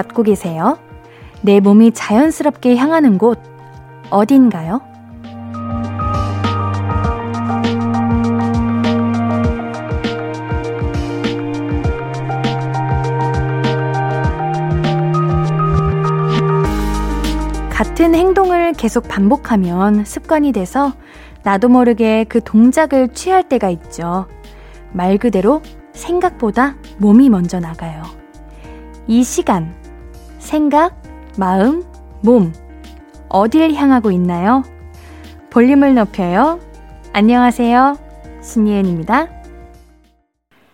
갖고 계세요? 내 몸이 자연스럽게 향하는 곳 어딘가요? 같은 행동을 계속 반복하면 습관이 돼서 나도 모르게 그 동작을 취할 때가 있죠. 말 그대로 생각보다 몸이 먼저 나가요. 이 시간, 생각, 마음, 몸, 어딜 향하고 있나요? 볼륨을 높여요. 안녕하세요. 신예은입니다.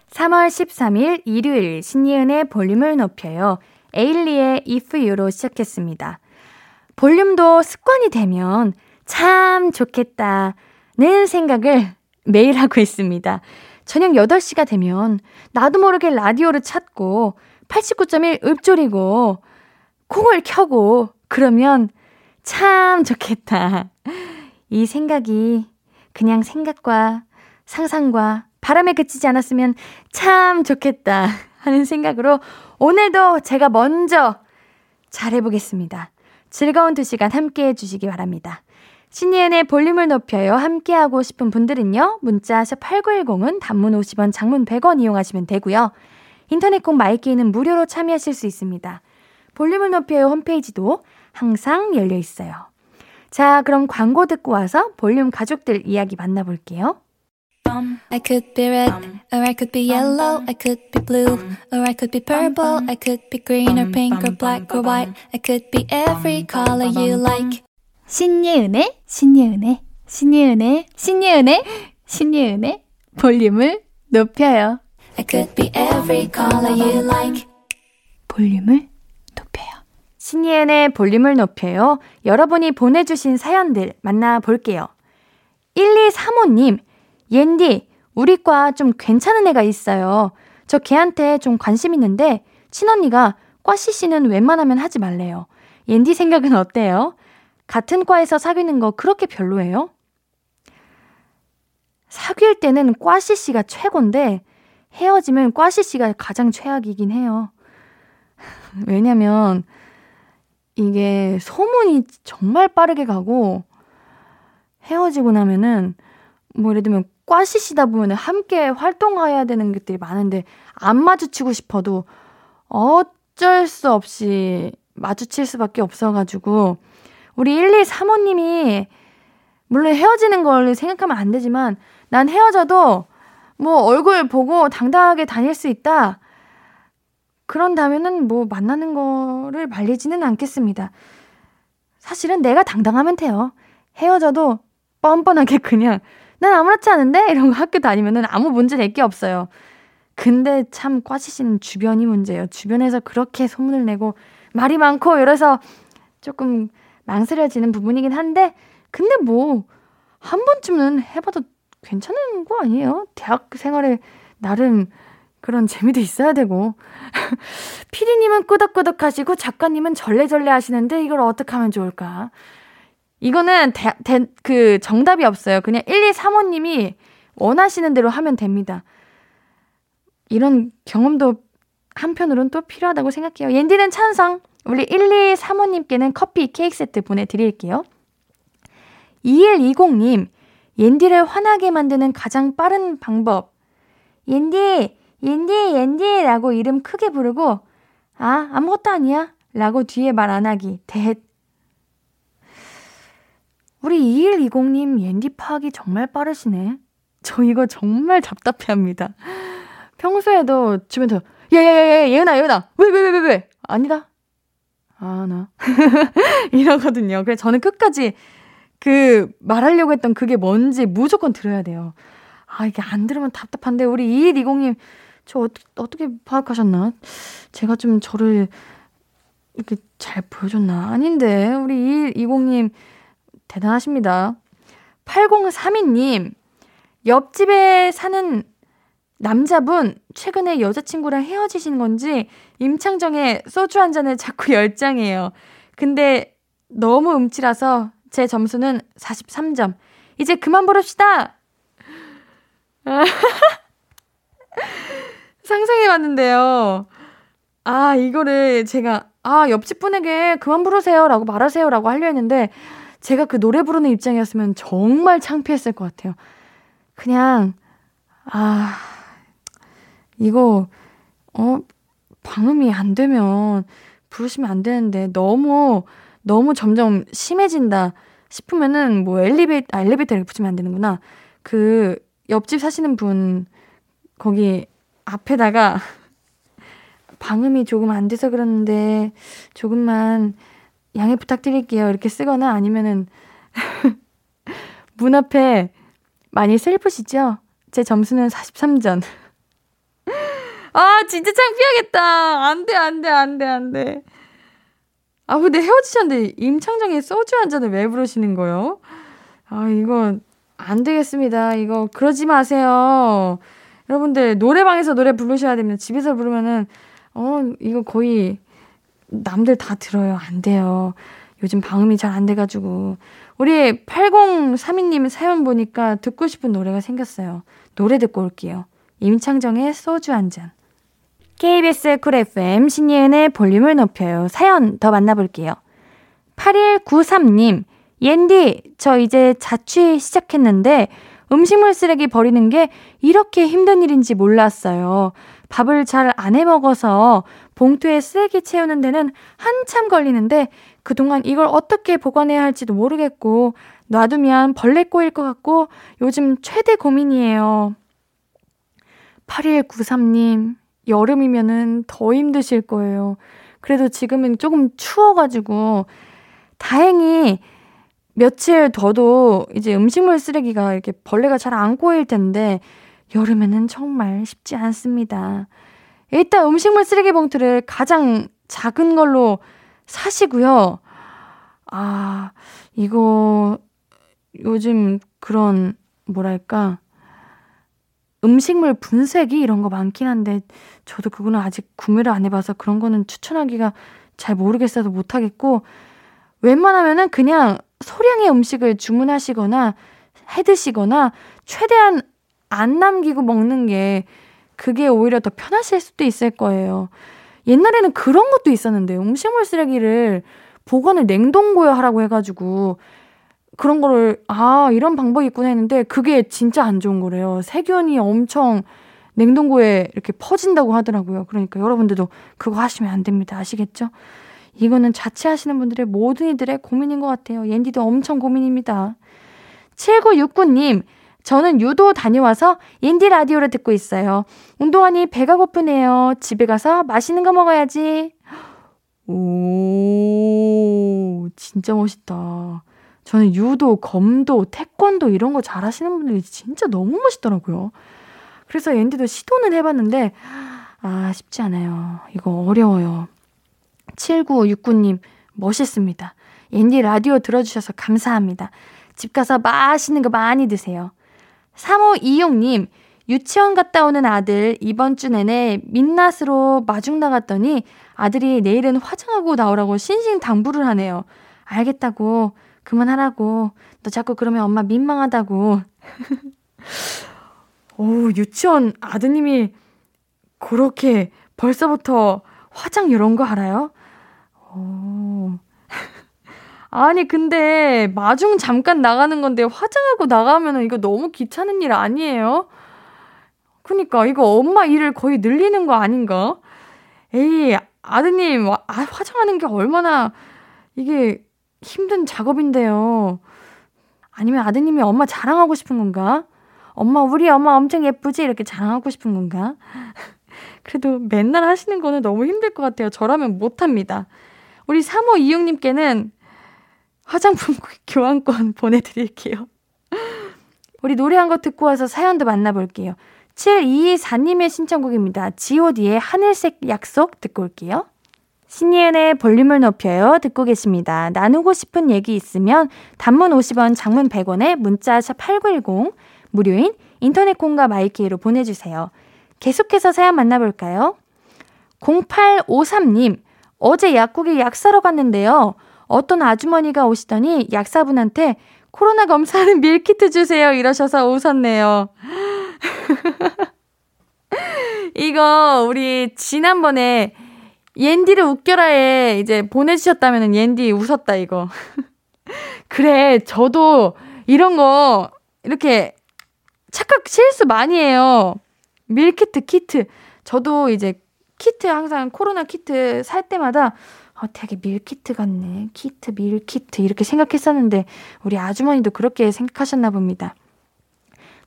3월 13일 일요일 신예은의 볼륨을 높여요. 에일리의 If You로 시작했습니다. 볼륨도 습관이 되면 참 좋겠다는 생각을 매일 하고 있습니다. 저녁 8시가 되면 나도 모르게 라디오를 찾고 89.1 읊조리고 콩을 켜고 그러면 참 좋겠다. 이 생각이 그냥 생각과 상상과 바람에 그치지 않았으면 참 좋겠다 하는 생각으로 오늘도 제가 먼저 잘해보겠습니다. 즐거운 두 시간 함께 해주시기 바랍니다. 신예은의 볼륨을 높여요. 함께하고 싶은 분들은요. 문자 샵 8910은 단문 50원, 장문 100원 이용하시면 되고요. 인터넷 콩 마이케이는 무료로 참여하실 수 있습니다. 볼륨을 높여요 홈페이지도 항상 열려 있어요. 자, 그럼 광고 듣고 와서 볼륨 가족들 이야기 만나볼게요. I could be red, or I could be yellow, I could be blue, or I could be purple, I could be green or pink or black or white, I could be every color you like. 신예은의, 신예은의, 신예은의, 신예은의, 신예은의 볼륨을 높여요. I could be every color you like. 볼륨을 높여요. 신예은의 볼륨을 높여요. 여러분이 보내주신 사연들 만나볼게요. 1235님, 옌디, 우리 과 좀 괜찮은 애가 있어요. 저 걔한테 좀 관심 있는데, 친언니가 꽈씨씨는 웬만하면 하지 말래요. 옌디 생각은 어때요? 같은 과에서 사귀는 거 그렇게 별로예요? 사귈 때는 꽈씨씨가 최고인데, 헤어지면 꽈씨씨가 가장 최악이긴 해요. 왜냐면, 이게 소문이 정말 빠르게 가고, 헤어지고 나면은, 뭐 예를 들면 꽈시시다 보면 함께 활동해야 되는 것들이 많은데 안 마주치고 싶어도 어쩔 수 없이 마주칠 수밖에 없어가지고 우리 1235님이 물론 헤어지는 걸 생각하면 안 되지만 난 헤어져도 뭐 얼굴 보고 당당하게 다닐 수 있다. 그런다면은 뭐 만나는 거를 말리지는 않겠습니다. 사실은 내가 당당하면 돼요. 헤어져도 뻔뻔하게 그냥 난 아무렇지 않은데? 이런 거 학교 다니면은 아무 문제 낼게 없어요. 근데 참 꽈시시는 주변이 문제예요. 주변에서 그렇게 소문을 내고 말이 많고 이래서 조금 망설여지는 부분이긴 한데 근데 뭐 한 번쯤은 해봐도 괜찮은 거 아니에요? 대학 생활에 나름 그런 재미도 있어야 되고 피디님은 끄덕끄덕 하시고 작가님은 절레절레 하시는데 이걸 어떻게 하면 좋을까? 이거는 대, 대, 그 정답이 없어요. 그냥 1235님이 원하시는 대로 하면 됩니다. 이런 경험도 한편으로는 또 필요하다고 생각해요. 옌디는 찬성. 우리 1235님께는 커피 케이크 세트 보내드릴게요. 2120님, 옌디를 화나게 만드는 가장 빠른 방법. 옌디, 옌디, 옌디 라고 이름 크게 부르고, 아, 아무것도 아니야. 라고 뒤에 말 안 하기. 대, 우리 2120님 옌디 파악이 정말 빠르시네. 저 이거 정말 답답해 합니다. 평소에도 주변에서, 야, 야, 야, 야, 예은아, 예은아, 왜, 왜, 왜, 왜, 왜? 아니다. 아, 나. 이러거든요. 그래서 저는 끝까지 그 말하려고 했던 그게 뭔지 무조건 들어야 돼요. 아, 이게 안 들으면 답답한데, 우리 2120님, 저 어, 어떻게 파악하셨나? 제가 좀 저를 이렇게 잘 보여줬나? 아닌데, 우리 2120님, 대단하십니다. 8032님, 옆집에 사는 남자분, 최근에 여자친구랑 헤어지신 건지, 임창정의 소주 한 잔을 자꾸 열장해요. 근데 너무 음치라서 제 점수는 43점. 이제 그만 부릅시다! 상상해 봤는데요. 아, 이거를 제가, 아, 옆집 분에게 그만 부르세요. 라고 말하세요. 라고 하려 했는데, 제가 그 노래 부르는 입장이었으면 정말 창피했을 것 같아요. 그냥, 아, 이거, 어, 방음이 안 되면 부르시면 안 되는데, 너무, 너무 점점 심해진다 싶으면은, 뭐, 엘리베이터, 아, 엘리베이터를 붙이면 안 되는구나. 그, 옆집 사시는 분, 거기 앞에다가, 방음이 조금 안 돼서 그러는데, 조금만 양해 부탁드릴게요. 이렇게 쓰거나 아니면은, 문 앞에 많이 슬프시죠? 제 점수는 43점. 아, 진짜 창피하겠다. 안 돼, 안 돼, 안 돼, 안 돼. 아, 근데 헤어지셨는데 임창정의 소주 한 잔을 왜 부르시는 거요? 아, 이거 안 되겠습니다. 이거 그러지 마세요. 여러분들 노래방에서 노래 부르셔야 됩니다. 집에서 부르면은 어, 이거 거의 남들 다 들어요. 안 돼요. 요즘 방음이 잘 안 돼가지고. 우리 8032님 사연 보니까 듣고 싶은 노래가 생겼어요. 노래 듣고 올게요. 임창정의 소주 한 잔. KBS 쿨 FM 신예은의 볼륨을 높여요. 사연 더 만나볼게요. 8193님, 옌디, 저 이제 자취 시작했는데 음식물 쓰레기 버리는 게 이렇게 힘든 일인지 몰랐어요. 밥을 잘 안 해 먹어서 봉투에 쓰레기 채우는 데는 한참 걸리는데 그동안 이걸 어떻게 보관해야 할지도 모르겠고 놔두면 벌레 꼬일 것 같고 요즘 최대 고민이에요. 8193님, 여름이면은 더 힘드실 거예요. 그래도 지금은 조금 추워가지고 다행히 며칠 더도 이제 음식물 쓰레기가 이렇게 벌레가 잘 안 꼬일 텐데 여름에는 정말 쉽지 않습니다. 일단 음식물 쓰레기 봉투를 가장 작은 걸로 사시고요. 아, 이거 요즘 그런 뭐랄까 음식물 분쇄기 이런 거 많긴 한데 저도 그거는 아직 구매를 안 해봐서 그런 거는 추천하기가 잘 모르겠어서 못하겠고 웬만하면은 그냥 소량의 음식을 주문하시거나 해 드시거나 최대한 안 남기고 먹는 게 그게 오히려 더 편하실 수도 있을 거예요. 옛날에는 그런 것도 있었는데 음식물 쓰레기를 보관을 냉동고에 하라고 해가지고 그런 거를 아 이런 방법이 있구나 했는데 그게 진짜 안 좋은 거래요. 세균이 엄청 냉동고에 이렇게 퍼진다고 하더라고요. 그러니까 여러분들도 그거 하시면 안 됩니다. 아시겠죠? 이거는 자취하시는 분들의 모든 이들의 고민인 것 같아요. 옌디도 엄청 고민입니다. 7969님, 저는 유도 다녀와서 인디 라디오를 듣고 있어요. 운동하니 배가 고프네요. 집에 가서 맛있는 거 먹어야지. 오, 진짜 멋있다. 저는 유도, 검도, 태권도 이런 거 잘하시는 분들이 진짜 너무 멋있더라고요. 그래서 앤디도 시도는 해봤는데, 아, 쉽지 않아요. 이거 어려워요. 7969님, 멋있습니다. 앤디 라디오 들어주셔서 감사합니다. 집 가서 맛있는 거 많이 드세요. 3526님, 유치원 갔다 오는 아들 이번 주 내내 민낯으로 마중 나갔더니 아들이 내일은 화장하고 나오라고 신신 당부를 하네요. 알겠다고. 그만하라고. 너 자꾸 그러면 엄마 민망하다고. 오, 유치원 아드님이 그렇게 벌써부터 화장 이런 거 알아요? 오. 아니, 근데 마중 잠깐 나가는 건데 화장하고 나가면 이거 너무 귀찮은 일 아니에요? 그니까 이거 엄마 일을 거의 늘리는 거 아닌가? 에이, 아드님, 아, 화장하는 게 얼마나 이게 힘든 작업인데요. 아니면 아드님이 엄마 자랑하고 싶은 건가? 엄마, 우리 엄마 엄청 예쁘지? 이렇게 자랑하고 싶은 건가? 그래도 맨날 하시는 거는 너무 힘들 것 같아요. 저라면 못합니다. 우리 3호 이용님께는 화장품 교환권 보내드릴게요. 우리 노래 한곡 듣고 와서 사연도 만나볼게요. 7224님의 신청곡입니다. god의 하늘색 약속 듣고 올게요. 신예은의 볼륨을 높여요. 듣고 계십니다. 나누고 싶은 얘기 있으면 단문 50원, 장문 100원에 문자 샵8910 무료인 인터넷 콩과 마이케이로 보내주세요. 계속해서 사연 만나볼까요? 0853님, 어제 약국에 약 사러 갔는데요. 어떤 아주머니가 오시더니 약사분한테 코로나 검사하는 밀키트 주세요. 이러셔서 웃었네요. 이거 우리 지난번에 옌디를 웃겨라에 이제 보내주셨다면 옌디 웃었다, 이거. 그래, 저도 이런 거 이렇게 착각 실수 많이 해요. 밀키트, 키트. 저도 이제 키트 항상 코로나 키트 살 때마다 어, 되게 밀키트 같네. 키트, 밀키트. 이렇게 생각했었는데, 우리 아주머니도 그렇게 생각하셨나 봅니다.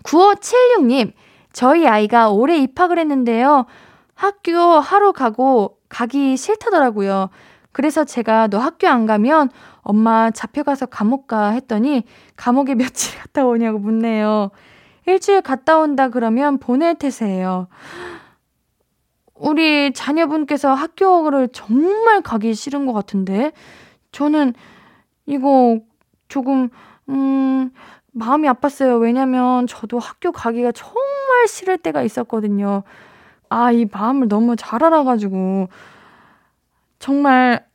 9576님, 저희 아이가 올해 입학을 했는데요. 학교 하루 가고 가기 싫다더라고요. 그래서 제가 너 학교 안 가면 엄마 잡혀가서 감옥 가 했더니 감옥에 며칠 갔다 오냐고 묻네요. 일주일 갔다 온다 그러면 보낼 테세요. 우리 자녀분께서 학교를 정말 가기 싫은 것 같은데, 저는 이거 조금, 음, 마음이 아팠어요. 왜냐면 저도 학교 가기가 정말 싫을 때가 있었거든요. 아, 이 마음을 너무 잘 알아가지고, 정말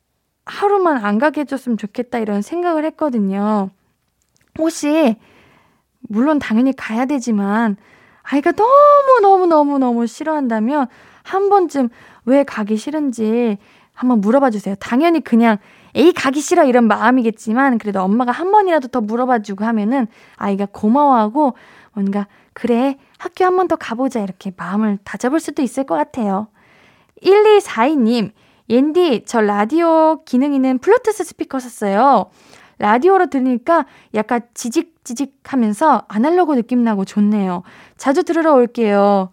하루만 안 가게 해줬으면 좋겠다 이런 생각을 했거든요. 혹시, 물론 당연히 가야 되지만, 아이가 너무너무너무너무 싫어한다면, 한 번쯤 왜 가기 싫은지 한번 물어봐 주세요. 당연히 그냥 에이 가기 싫어 이런 마음이겠지만 그래도 엄마가 한 번이라도 더 물어봐 주고 하면은 아이가 고마워하고 뭔가 그래 학교 한 번 더 가보자 이렇게 마음을 다잡을 수도 있을 것 같아요. 1242님 옌디 저 라디오 기능 있는 블루투스 스피커 샀어요. 라디오로 들으니까 약간 지직지직 하면서 아날로그 느낌 나고 좋네요. 자주 들으러 올게요.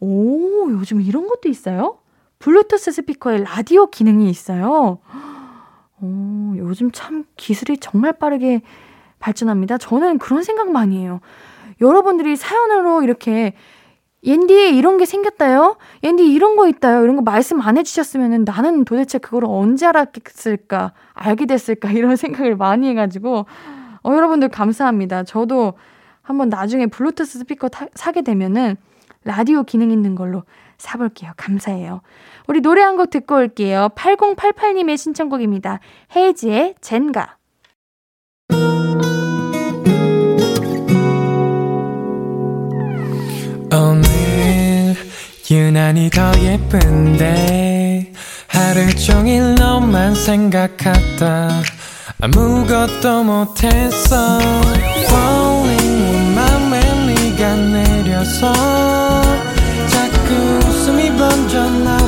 오, 요즘 이런 것도 있어요? 블루투스 스피커에 라디오 기능이 있어요. 오, 요즘 참 기술이 정말 빠르게 발전합니다. 저는 그런 생각 많이 해요. 여러분들이 사연으로 이렇게 옌디 이런 게 생겼다요? 옌디 이런 거 있다요? 이런 거 말씀 안 해주셨으면 나는 도대체 그걸 언제 알았을까? 알게 됐을까? 이런 생각을 많이 해가지고, 어, 여러분들 감사합니다. 저도 한번 나중에 블루투스 스피커 타, 사게 되면은 라디오 기능 있는 걸로 사볼게요. 감사해요. 우리 노래 한 곡 듣고 올게요. 8088님의 신청곡입니다. 헤이지의 젠가. 오늘 유난히 더 예쁜데 하루 종일 너만 생각하다 아무것도 못했어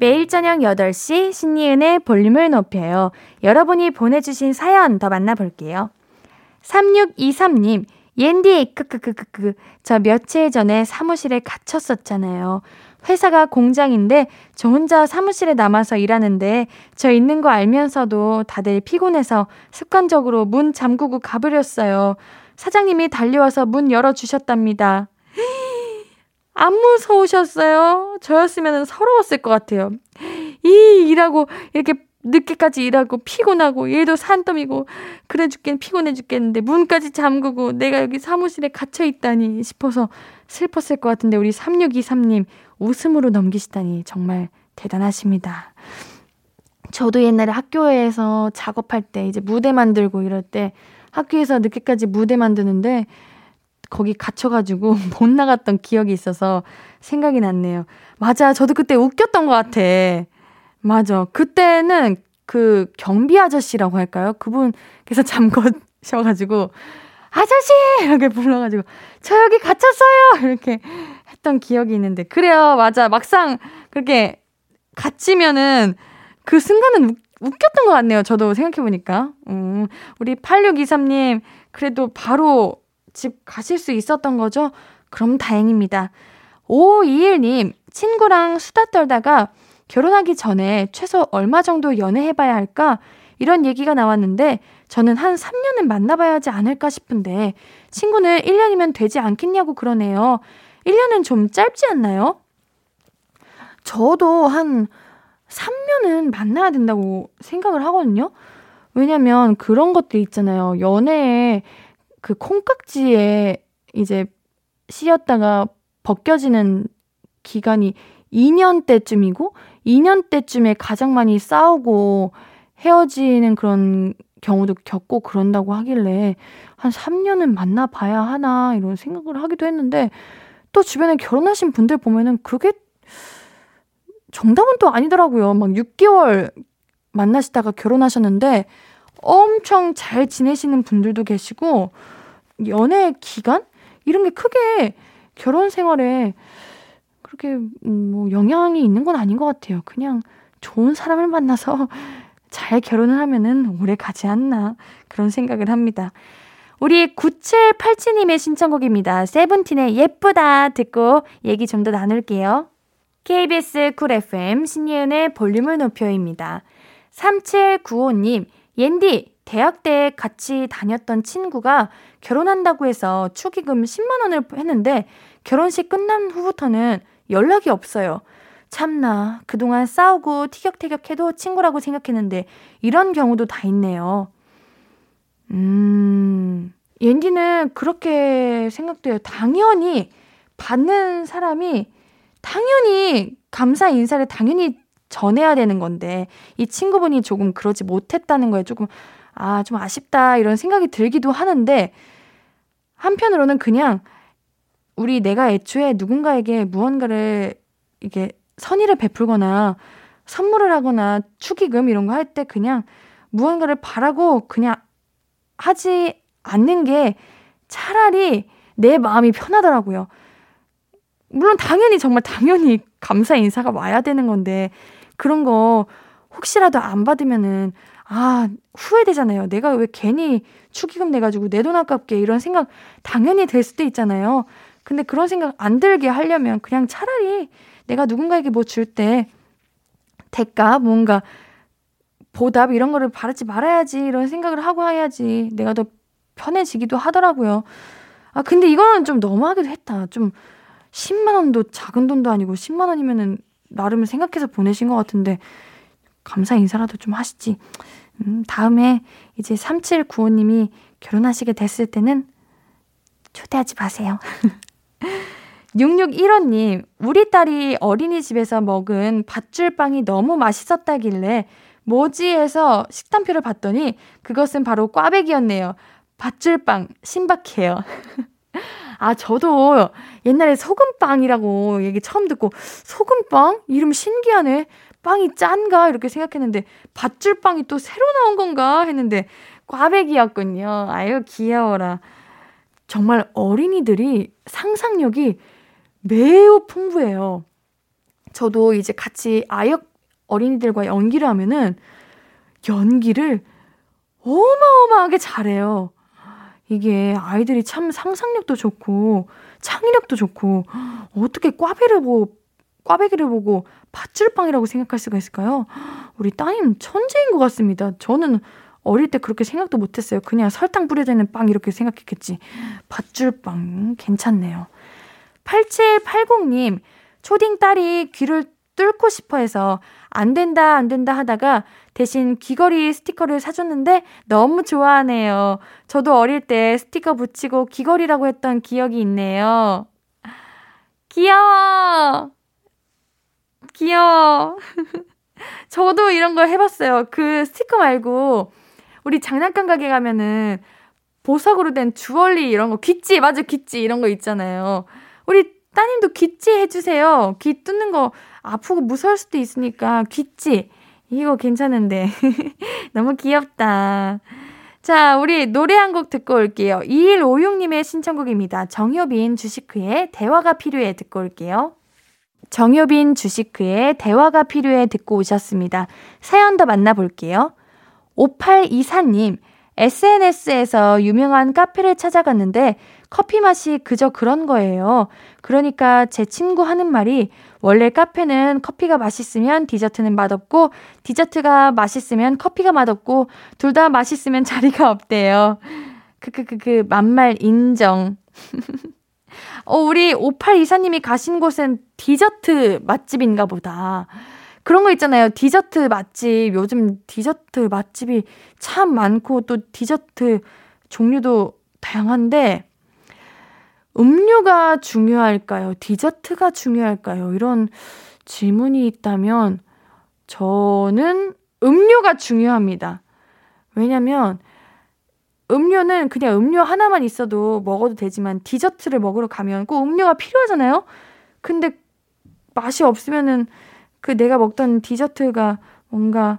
매일 저녁 8시 신이은의 볼륨을 높여요. 여러분이 보내주신 사연 더 만나볼게요. 3623님, 옌디, 크크크크크. 저 며칠 전에 사무실에 갇혔었잖아요. 회사가 공장인데 저 혼자 사무실에 남아서 일하는데 저 있는 거 알면서도 다들 피곤해서 습관적으로 문 잠그고 가버렸어요. 사장님이 달려와서 문 열어주셨답니다. 안 무서우셨어요? 저였으면 서러웠을 것 같아요. 이 일하고 이렇게 늦게까지 일하고 피곤하고 일도 산더미고 그래 죽겠 피곤해 죽겠는데 문까지 잠그고 내가 여기 사무실에 갇혀 있다니 싶어서 슬펐을 것 같은데 우리 3623님 웃음으로 넘기시다니 정말 대단하십니다. 저도 옛날에 학교에서 작업할 때 이제 무대 만들고 이럴 때 학교에서 늦게까지 무대 만드는데 거기 갇혀가지고 못 나갔던 기억이 있어서 생각이 났네요. 맞아. 저도 그때 웃겼던 것 같아. 맞아. 그때는 그 경비 아저씨라고 할까요? 그분께서 잠궈셔가지고, 아저씨! 이렇게 불러가지고, 저 여기 갇혔어요! 이렇게 했던 기억이 있는데. 그래요. 맞아. 막상 그렇게 갇히면은 그 순간은 웃겼던 것 같네요. 저도 생각해보니까. 음, 우리 8623님, 그래도 바로 집 가실 수 있었던 거죠? 그럼 다행입니다. 5521님, 친구랑 수다 떨다가 결혼하기 전에 최소 얼마 정도 연애해봐야 할까? 이런 얘기가 나왔는데 저는 한 3년은 만나봐야 하지 않을까 싶은데 친구는 1년이면 되지 않겠냐고 그러네요. 1년은 좀 짧지 않나요? 저도 한 3년은 만나야 된다고 생각을 하거든요. 왜냐면 그런 것들 있잖아요. 연애에 그 콩깍지에 이제 씌었다가 벗겨지는 기간이 2년 때쯤이고 2년 때쯤에 가장 많이 싸우고 헤어지는 그런 경우도 겪고 그런다고 하길래 한 3년은 만나 봐야 하나 이런 생각을 하기도 했는데 또 주변에 결혼하신 분들 보면은 그게 정답은 또 아니더라고요. 막 6개월 만나시다가 결혼하셨는데 엄청 잘 지내시는 분들도 계시고 연애 기간 이런 게 크게 결혼 생활에 그렇게 뭐 영향이 있는 건 아닌 것 같아요. 그냥 좋은 사람을 만나서 잘 결혼을 하면은 오래 가지 않나 그런 생각을 합니다. 우리 9787님의 신청곡입니다. 세븐틴의 예쁘다 듣고 얘기 좀 더 나눌게요. KBS Cool FM 신예은의 볼륨을 높여입니다. 3795님, 옌디, 대학 때 같이 다녔던 친구가 결혼한다고 해서 축의금 10만 원을 했는데 결혼식 끝난 후부터는 연락이 없어요. 참나, 그동안 싸우고 티격태격해도 친구라고 생각했는데 이런 경우도 다 있네요. 음, 옌디는 그렇게 생각돼요. 당연히 받는 사람이 당연히 감사 인사를 당연히 전해야 되는 건데 이 친구분이 조금 그러지 못했다는 거에 조금 아, 좀 아쉽다 이런 생각이 들기도 하는데 한편으로는 그냥 우리 내가 애초에 누군가에게 무언가를 이게 선의를 베풀거나 선물을 하거나 축의금 이런 거 할 때 그냥 무언가를 바라고 그냥 하지 않는 게 차라리 내 마음이 편하더라고요. 물론 당연히 정말 당연히 감사 인사가 와야 되는 건데 그런 거 혹시라도 안 받으면은 아 후회되잖아요. 내가 왜 괜히 축의금 내가지고 내 돈 아깝게 이런 생각 당연히 될 수도 있잖아요. 근데 그런 생각 안 들게 하려면 그냥 차라리 내가 누군가에게 뭐 줄 때 대가 뭔가 보답 이런 거를 바라지 말아야지 이런 생각을 하고 해야지 내가 더 편해지기도 하더라고요. 아 근데 이거는 좀 너무하기도 했다. 좀 10만 원도 작은 돈도 아니고 10만 원이면은 나름 생각해서 보내신 것 같은데 감사 인사라도 좀 하시지. 음, 다음에 이제 3795님이 결혼하시게 됐을 때는 초대하지 마세요. 6615님, 우리 딸이 어린이집에서 먹은 밧줄빵이 너무 맛있었다길래 뭐지 해서 식단표를 봤더니 그것은 바로 꽈배기였네요. 밧줄빵, 신박해요. 아, 저도 옛날에 소금빵이라고 얘기 처음 듣고, 소금빵? 이름 신기하네. 빵이 짠가? 이렇게 생각했는데, 밧줄빵이 또 새로 나온 건가? 했는데, 꽈배기였군요. 아유, 귀여워라. 정말 어린이들이 상상력이 매우 풍부해요. 저도 이제 같이 아역 어린이들과 연기를 하면은 연기를 어마어마하게 잘해요. 이게 아이들이 참 상상력도 좋고 창의력도 좋고 어떻게 꽈배를 보고 꽈배기를 보고 밧줄빵이라고 생각할 수가 있을까요? 우리 따님 천재인 것 같습니다. 저는 어릴 때 그렇게 생각도 못했어요. 그냥 설탕 뿌려져 있는 빵 이렇게 생각했겠지. 밧줄빵 괜찮네요. 8780님 초딩 딸이 귀를 뚫고 싶어 해서 안 된다, 안 된다 하다가 대신 귀걸이 스티커를 사줬는데 너무 좋아하네요. 저도 어릴 때 스티커 붙이고 귀걸이라고 했던 기억이 있네요. 귀여워! 귀여워. 저도 이런 걸 해봤어요. 그 스티커 말고, 우리 장난감 가게 가면은 보석으로 된 주얼리 이런 거, 귀찌, 맞아, 귀찌 이런 거 있잖아요. 우리 따님도 귀찌 해주세요. 귀 뚫는 거 아프고 무서울 수도 있으니까 귀찌. 이거 괜찮은데. 너무 귀엽다. 자, 우리 노래 한 곡 듣고 올게요. 2156님의 신청곡입니다. 정효빈 주식크의 대화가 필요해 듣고 올게요. 정효빈 주식크의 대화가 필요해 듣고 오셨습니다. 사연 더 만나볼게요. 5824님, SNS에서 유명한 카페를 찾아갔는데 커피 맛이 그저 그런 거예요. 그러니까 제 친구 하는 말이 원래 카페는 커피가 맛있으면 디저트는 맛없고 디저트가 맛있으면 커피가 맛없고 둘 다 맛있으면 자리가 없대요. 크크크크 그 만말 인정. 어 우리 5824님이 가신 곳은 디저트 맛집인가 보다. 그런 거 있잖아요. 디저트 맛집. 요즘 디저트 맛집이 참 많고 또 디저트 종류도 다양한데 음료가 중요할까요? 디저트가 중요할까요? 이런 질문이 있다면 저는 음료가 중요합니다. 왜냐면 음료는 그냥 음료 하나만 있어도 먹어도 되지만 디저트를 먹으러 가면 꼭 음료가 필요하잖아요? 근데 맛이 없으면은 그 내가 먹던 디저트가 뭔가,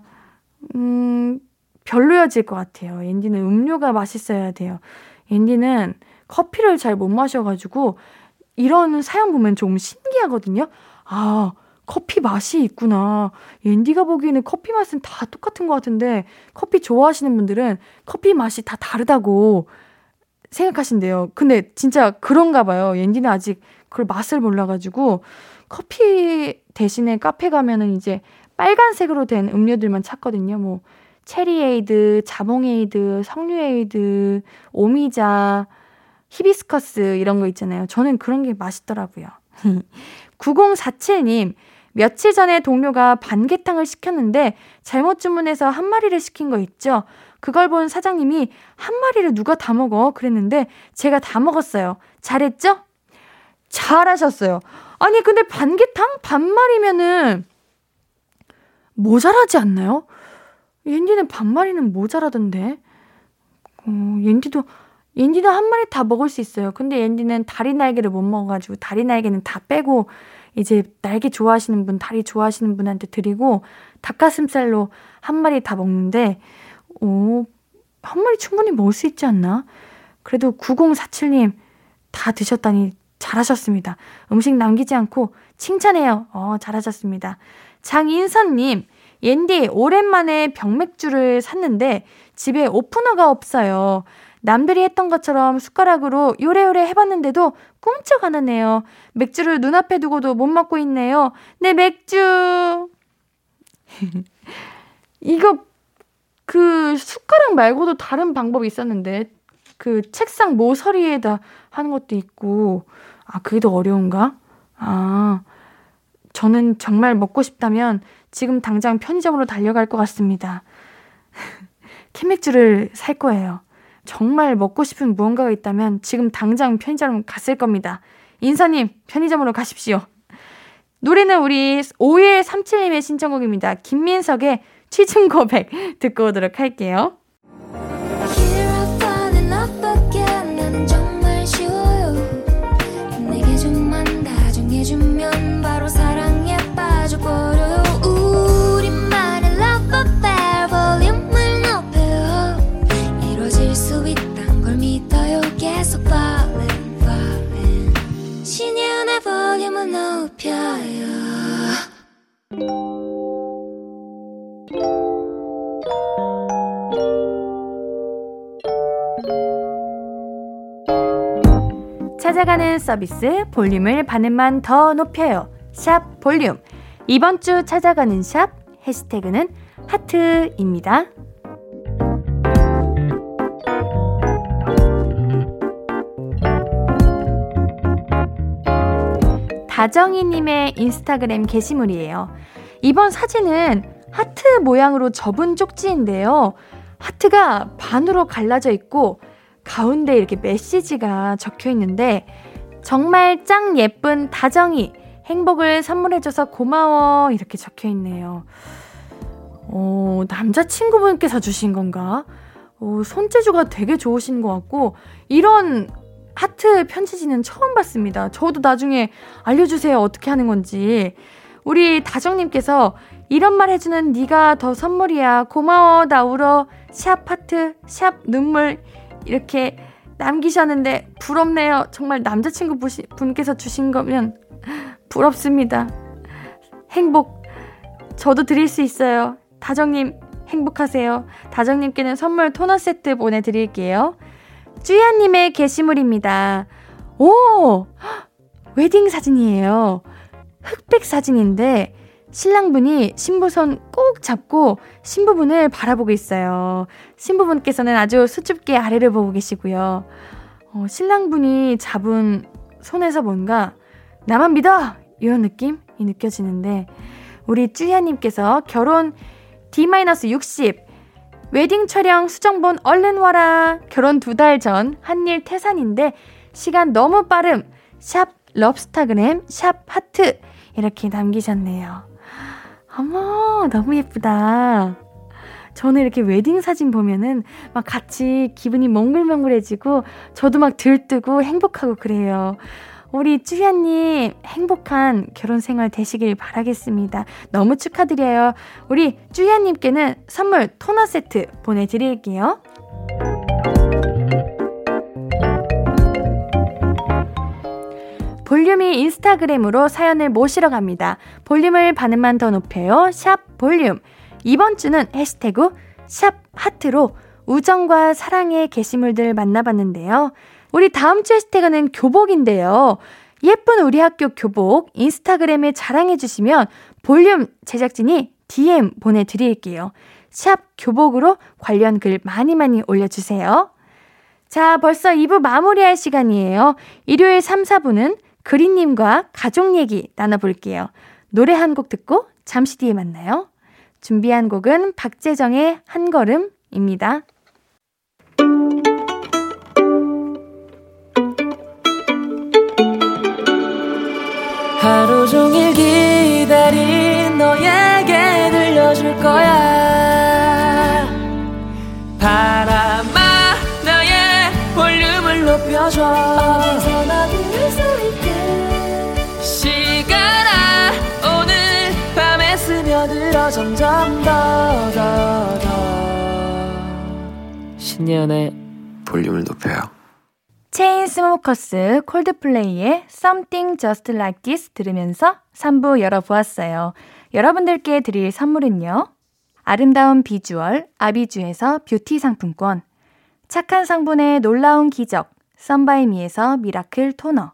음, 별로여질 것 같아요. 앤디는 음료가 맛있어야 돼요. 앤디는 커피를 잘 못 마셔가지고 이런 사연 보면 좀 신기하거든요. 아, 커피 맛이 있구나. 앤디가 보기에는 커피 맛은 다 똑같은 것 같은데 커피 좋아하시는 분들은 커피 맛이 다 다르다고 생각하신대요. 근데 진짜 그런가 봐요. 옌디는 아직 그걸 맛을 몰라가지고 커피 대신에 카페 가면은 이제 빨간색으로 된 음료들만 찾거든요. 뭐 체리에이드, 자몽에이드, 석류에이드, 오미자, 히비스커스 이런 거 있잖아요. 저는 그런 게 맛있더라고요. 9047님, 며칠 전에 동료가 반계탕을 시켰는데 잘못 주문해서 한 마리를 시킨 거 있죠? 그걸 본 사장님이 한 마리를 누가 다 먹어? 그랬는데 제가 다 먹었어요. 잘했죠? 잘하셨어요. 아니, 근데 반개탕? 반마리면은 모자라지 않나요? 옌디는 반마리는 모자라던데. 어, 옌디도, 옌디도 한 마리 다 먹을 수 있어요. 근데 옌디는 다리 날개를 못 먹어가지고 다리 날개는 다 빼고 이제 날개 좋아하시는 분, 다리 좋아하시는 분한테 드리고 닭가슴살로 한 마리 다 먹는데, 오, 한 마리 충분히 먹을 수 있지 않나? 그래도 9047님 다 드셨다니 잘하셨습니다. 음식 남기지 않고 칭찬해요. 어, 잘하셨습니다. 장인선님, 옌디, 오랜만에 병맥주를 샀는데 집에 오프너가 없어요. 남들이 했던 것처럼 숟가락으로 요래요래 해봤는데도 꿈쩍 안 하네요. 맥주를 눈앞에 두고도 못 먹고 있네요. 네, 맥주! 이거, 그, 숟가락 말고도 다른 방법이 있었는데, 그 책상 모서리에다 하는 것도 있고, 아, 그게 더 어려운가? 아, 저는 정말 먹고 싶다면 지금 당장 편의점으로 달려갈 것 같습니다. 캔맥주를 살 거예요. 정말 먹고 싶은 무언가가 있다면 지금 당장 편의점 갔을 겁니다. 인사님, 편의점으로 가십시오. 노래는 우리 5137님의 신청곡입니다. 김민석의 취중 고백 듣고 오도록 할게요. 찾아가는 서비스 볼륨을 반음만 더 높여요. 샵 볼륨. 이번 주 찾아가는 샵 해시태그는 하트입니다. 다정이님의 인스타그램 게시물이에요. 이번 사진은 하트 모양으로 접은 쪽지인데요. 하트가 반으로 갈라져 있고 가운데 이렇게 메시지가 적혀 있는데 정말 짱 예쁜 다정이 행복을 선물해줘서 고마워 이렇게 적혀 있네요. 어, 남자친구분께서 주신 건가? 어, 손재주가 되게 좋으신 것 같고 이런 하트 편지지는 처음 봤습니다. 저도 나중에 알려주세요. 어떻게 하는 건지. 우리 다정님께서 이런 말 해주는 네가 더 선물이야. 고마워. 나 울어. 샵 하트, 샵 눈물 이렇게 남기셨는데 부럽네요. 정말 남자친구 분께서 주신 거면 부럽습니다. 행복 저도 드릴 수 있어요. 다정님 행복하세요. 다정님께는 선물 토너 세트 보내드릴게요. 쭈야님의 게시물입니다. 오! 웨딩 사진이에요. 흑백 사진인데 신랑분이 신부손 꼭 잡고 신부분을 바라보고 있어요. 신부분께서는 아주 수줍게 아래를 보고 계시고요. 어, 신랑분이 잡은 손에서 뭔가 나만 믿어! 이런 느낌이 느껴지는데 우리 쭈야님께서 결혼 D-60 웨딩 촬영 수정본 얼른 와라. 결혼 두 달 전 한일 태산인데 시간 너무 빠름. 샵 럽스타그램 샵 하트 이렇게 남기셨네요. 어머 너무 예쁘다. 저는 이렇게 웨딩 사진 보면은 막 같이 기분이 몽글몽글해지고 저도 막 들뜨고 행복하고 그래요. 우리 쭈야님 행복한 결혼 생활 되시길 바라겠습니다. 너무 축하드려요. 우리 쭈야님께는 선물 토너 세트 보내드릴게요. 볼륨이 인스타그램으로 사연을 모시러 갑니다. 볼륨을 반음만 더 높여요. 샵 볼륨. 이번 주는 해시태그 샵 하트로 우정과 사랑의 게시물들 만나봤는데요. 우리 다음 주 해시태그는 교복인데요. 예쁜 우리 학교 교복 인스타그램에 자랑해주시면 볼륨 제작진이 DM 보내드릴게요. 샵 교복으로 관련 글 많이 많이 올려주세요. 자, 벌써 2부 마무리할 시간이에요. 일요일 3, 4부는 그린님과 가족 얘기 나눠볼게요. 노래 한 곡 듣고 잠시 뒤에 만나요. 준비한 곡은 박재정의 한 걸음입니다. 하루 종일 기다린 너에게 들려줄 거야 바람아 나의 볼륨을 높여줘 스며들어 점점 더더더 신예은의 볼륨을 높여요. 체인 스모커스 콜드플레이의 Something Just Like This 들으면서 3부 열어보았어요. 여러분들께 드릴 선물은요. 아름다운 비주얼 아비주에서 뷰티 상품권 착한 성분의 놀라운 기적 썬바이미에서 miracle 토너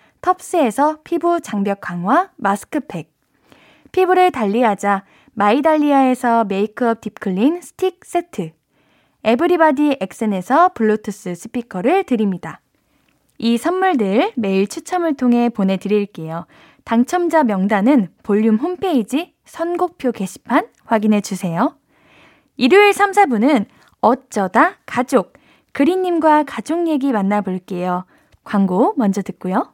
텁스에서 피부 장벽 강화 마스크팩 피부를 달리하자 마이달리아에서 메이크업 deep clean stick 세트 에브리바디 엑센에서 블루투스 스피커를 드립니다. 이 선물들 매일 추첨을 통해 보내드릴게요. 당첨자 명단은 볼륨 홈페이지 선곡표 게시판 확인해 주세요. 일요일 3, 4분은 어쩌다 가족, 그린님과 가족 얘기 만나볼게요. 광고 먼저 듣고요.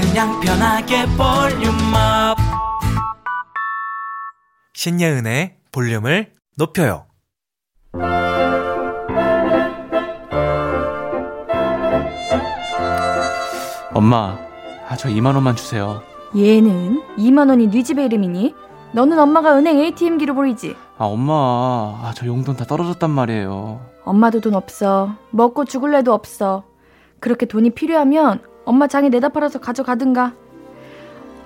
그냥 편하게 볼륨업. 신예은의 볼륨을 높여요. 엄마, 아, 저 2만 원만 주세요. 얘는 2만 원이 네 집의 이름이니? 너는 엄마가 은행 ATM기로 보이지? 아, 엄마, 아, 저 용돈 다 떨어졌단 말이에요. 엄마도 돈 없어. 먹고 죽을래도 없어. 그렇게 돈이 필요하면 엄마 장에 내다 팔아서 가져가든가.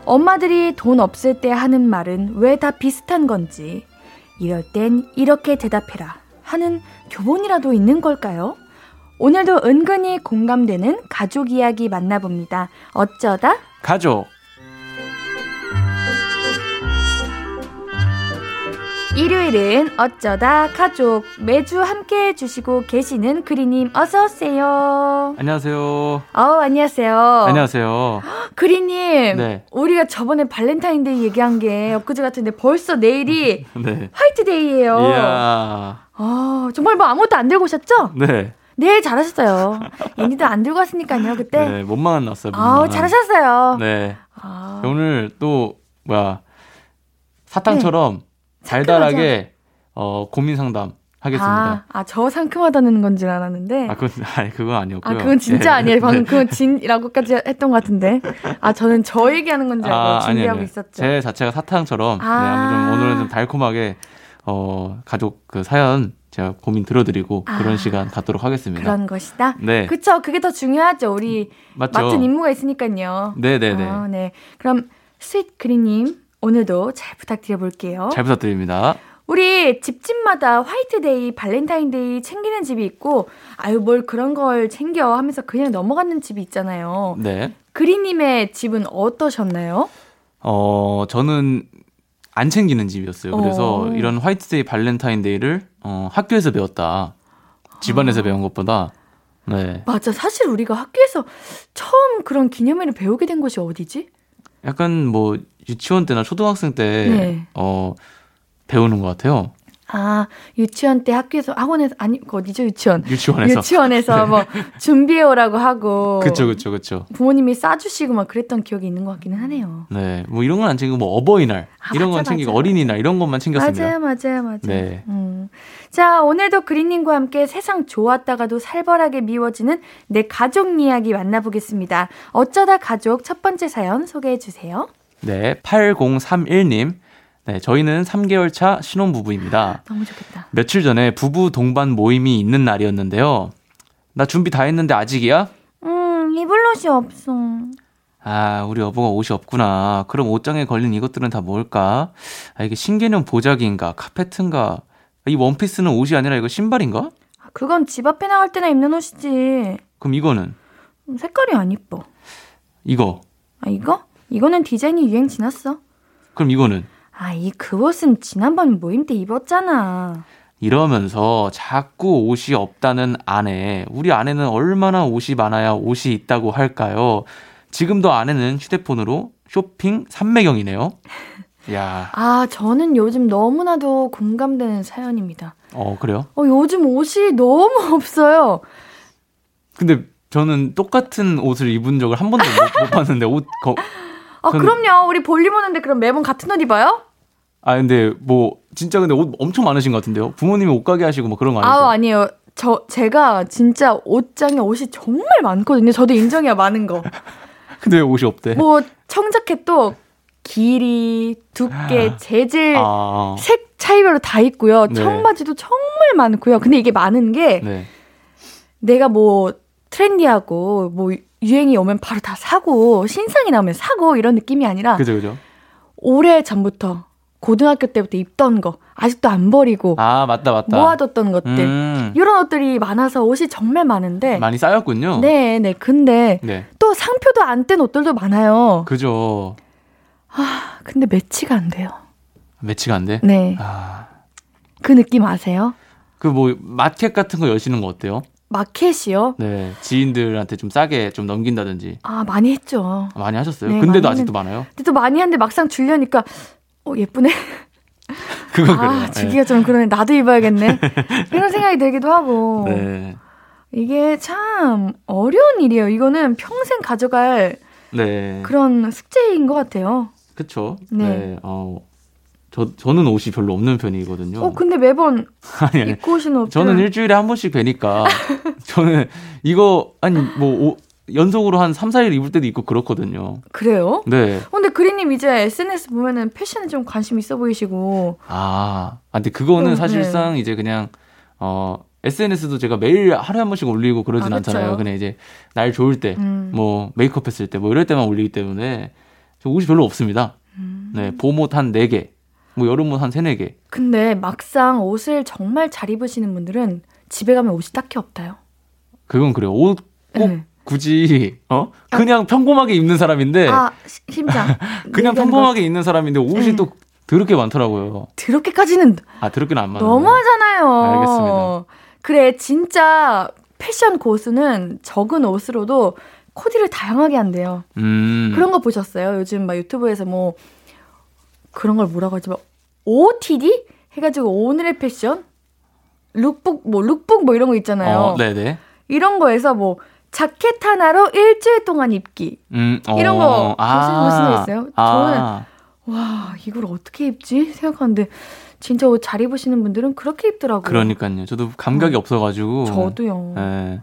엄마들이 돈 없을 때 하는 말은 왜 다 비슷한 건지. 이럴 땐 이렇게 대답해라. 하는 교본이라도 있는 걸까요? 오늘도 은근히 공감되는 가족 이야기 만나봅니다. 어쩌다 가족. 일요일은 어쩌다 가족 매주 함께 해주시고 계시는 그리님 어서 오세요. 안녕하세요. 어 안녕하세요. 안녕하세요. 그리님 네. 우리가 저번에 발렌타인데이 얘기한 게 엊그제 같은데 벌써 내일이 네. 화이트데이예요. 이야. 아 정말 뭐 아무것도 안 들고 오셨죠? 네. 네 잘하셨어요. 옌디도 안 들고 왔으니까요 그때. 네, 몸만 왔어요. 몸만. 잘하셨어요. 네. 아, 오늘 또 뭐야? 사탕처럼 달달하게 어, 고민 상담 하겠습니다. 아, 아, 저 상큼하다는 건줄 알았는데. 아, 그건, 아니, 그건 아니었고요. 아, 그건 진짜 예. 아니에요. 방금 그건 진이라고까지 했던 것 같은데. 아, 저는 저 얘기하는 건 줄 알고 아, 아니, 준비하고 아니. 있었죠. 제 자체가 사탕처럼 네, 아. 좀 오늘은 좀 달콤하게 어, 가족 그 사연 제가 고민 들어드리고 아. 그런 시간 갖도록 하겠습니다. 그런 것이다. 네. 그쵸. 그게 더 중요하죠. 우리 맞죠? 맡은 임무가 있으니까요. 네네네. 아, 네. 그럼 sweet 그리님 오늘도 잘 부탁드려 볼게요. 잘 부탁드립니다. 우리 집집마다 화이트데이, 발렌타인데이 챙기는 집이 있고, 아유 뭘 그런 걸 챙겨 하면서 그냥 넘어가는 집이 있잖아요. 네. 그리님의 집은 어떠셨나요? 어, 저는 안 챙기는 집이었어요. 그래서 어. 이런 화이트데이, 발렌타인데이를 어, 학교에서 배웠다. 집안에서 배운 것보다. 네. 맞아. 사실 우리가 학교에서 처음 그런 기념일을 배우게 된 곳이 어디지? 약간 뭐 유치원 때나 초등학생 때 네. 어, 배우는 것 같아요. 아, 유치원 때 학교에서, 학원에서, 아니, 그 어디죠? 유치원. 유치원에서. 유치원에서 뭐 준비해 오라고 하고. 그쵸, 그쵸, 그쵸. 부모님이 싸주시고 막 그랬던 기억이 있는 것 같기는 하네요. 네. 뭐 이런 건 안 챙기고 뭐 어버이날 아, 이런 맞아, 건 챙기고 맞아. 어린이날 이런 것만 챙겼습니다. 맞아요, 맞아요, 맞아요. 네. 음. 자, 오늘도 그린님과 함께 세상 좋았다가도 살벌하게 미워지는 내 가족 이야기 만나보겠습니다. 어쩌다 가족 첫 번째 사연 소개해 주세요. 네. 8031님. 네. 저희는 3개월 차 신혼부부입니다. 너무 좋겠다. 며칠 전에 부부 동반 모임이 있는 날이었는데요. 나 준비 다 했는데 아직이야? 음, 입을 옷이 없어. 아, 우리 여보가 옷이 없구나. 그럼 옷장에 걸린 이것들은 다 뭘까? 아, 이게 신개념 보자기인가? 카페트인가? 이 원피스는 옷이 아니라 이거 신발인가? 아, 그건 집 앞에 나갈 때나 입는 옷이지. 그럼 이거는? 음, 색깔이 안 이뻐. 이거. 아, 이거? 이거는 디자인이 유행 지났어. 그럼 이거는? 아, 이 그 옷은 지난번 모임 때 입었잖아. 이러면서 자꾸 옷이 없다는 아내. 우리 아내는 얼마나 옷이 많아야 옷이 있다고 할까요? 지금도 아내는 휴대폰으로 쇼핑 삼매경이네요. 야, 아, 저는 요즘 너무나도 공감되는 사연입니다. 어, 그래요? 어, 요즘 옷이 너무 없어요. 근데 저는 똑같은 옷을 입은 적을 한 번도 못, 못 봤는데 옷, 거, 아, 전- 그럼요. 우리 볼륨 오는데 그럼 매번 같은 옷 입어요? 아 근데 뭐 진짜 근데 옷 엄청 많으신 것 같은데요? 부모님이 옷가게 하시고 뭐 그런 거 아니죠? 아, 아니에요. 저, 제가 진짜 옷장에 옷이 정말 많거든요. 저도 인정해요, 많은 거. 근데 왜 옷이 없대? 뭐, 청자켓도 길이, 두께, 재질, 아, 색 차이별로 다 있고요. 네. 청바지도 정말 많고요. 근데 이게 많은 게 네. 내가 뭐 트렌디하고 뭐 유행이 오면 바로 다 사고 신상이 나오면 사고 이런 느낌이 아니라 그죠 그죠. 오래 전부터 고등학교 때부터 입던 거 아직도 안 버리고 아 맞다 맞다. 모아뒀던 것들 음, 이런 옷들이 많아서 옷이 정말 많은데 많이 쌓였군요. 네, 네. 근데 네. 또 상표도 안 뗀 옷들도 많아요. 그죠. 근데 매치가 안 돼요. 매치가 안 돼. 네. 아, 그 느낌 아세요? 그 뭐 마켓 같은 거 여시는 거 어때요? 마켓이요? 네, 지인들한테 좀 싸게 좀 넘긴다든지 아, 많이 했죠. 많이 하셨어요. 네, 근데도 많이 아직도 많아요. 근데 또 많이 하는데 막상 주려니까 어, 예쁘네. 그건 아, 그래요. 주기가 좀 그러네. 나도 입어야겠네. 이런 생각이 들기도 하고. 네. 네. 이게 참 어려운 일이에요. 이거는 평생 가져갈 네. 그런 숙제인 것 같아요. 그쵸. 네. 네. 어, 저, 저는 옷이 별로 없는 편이거든요. 어, 근데 매번 아니, 아니. 입고 오시는 옷들. 저는 일주일에 한 번씩 뵈니까 저는 이거 아니 뭐 오- 연속으로 한 3, 4일 입을 때도 있고 그렇거든요. 그래요? 네. 근데 그린님 이제 SNS 보면은 패션에 좀 관심 있어 보이시고. 아, 아, 근데 그거는 음, 사실상 이제 그냥 어 SNS도 제가 매일 하루에 한 번씩 올리고 그러진 아. 않잖아요. 그냥 이제 날 좋을 때, 음. 뭐 메이크업 했을 때, 뭐 이럴 때만 올리기 때문에 저 옷이 별로 없습니다. 음. 네, 봄옷 한 4개, 뭐 여름옷 한 3, 4개. 근데 막상 옷을 정말 잘 입으시는 분들은 집에 가면 옷이 딱히 없다요. 그건 그래요. 옷꼭 네. 굳이 어 그냥 평범하게 입는 사람인데 아, 시- 심장. 그냥 얘기하는 평범하게 입는 사람인데 옷이 네. 또 더럽게 많더라고요. 거 그렇게까지는 아 더럽게는 안 많아요. 너무하잖아요. 알겠습니다. 그래, 진짜 패션 고수는 적은 옷으로도 코디를 다양하게 한대요. 음. 그런 거 보셨어요? 요즘 막 유튜브에서 뭐 그런 걸 뭐라고 하지? 막 OOTD 해가지고 오늘의 패션 룩북 뭐 룩북 뭐 이런 거 있잖아요. 어, 네네. 이런 거에서 뭐 자켓 하나로 일주일 동안 입기 음, 어, 이런 거 보신- 보신 적 있어요? 아, 와, 이걸 어떻게 입지? 생각하는데 진짜 옷 잘 입으시는 분들은 그렇게 입더라고요. 그러니까요. 저도 감각이 없어가지고. 저도요. 네.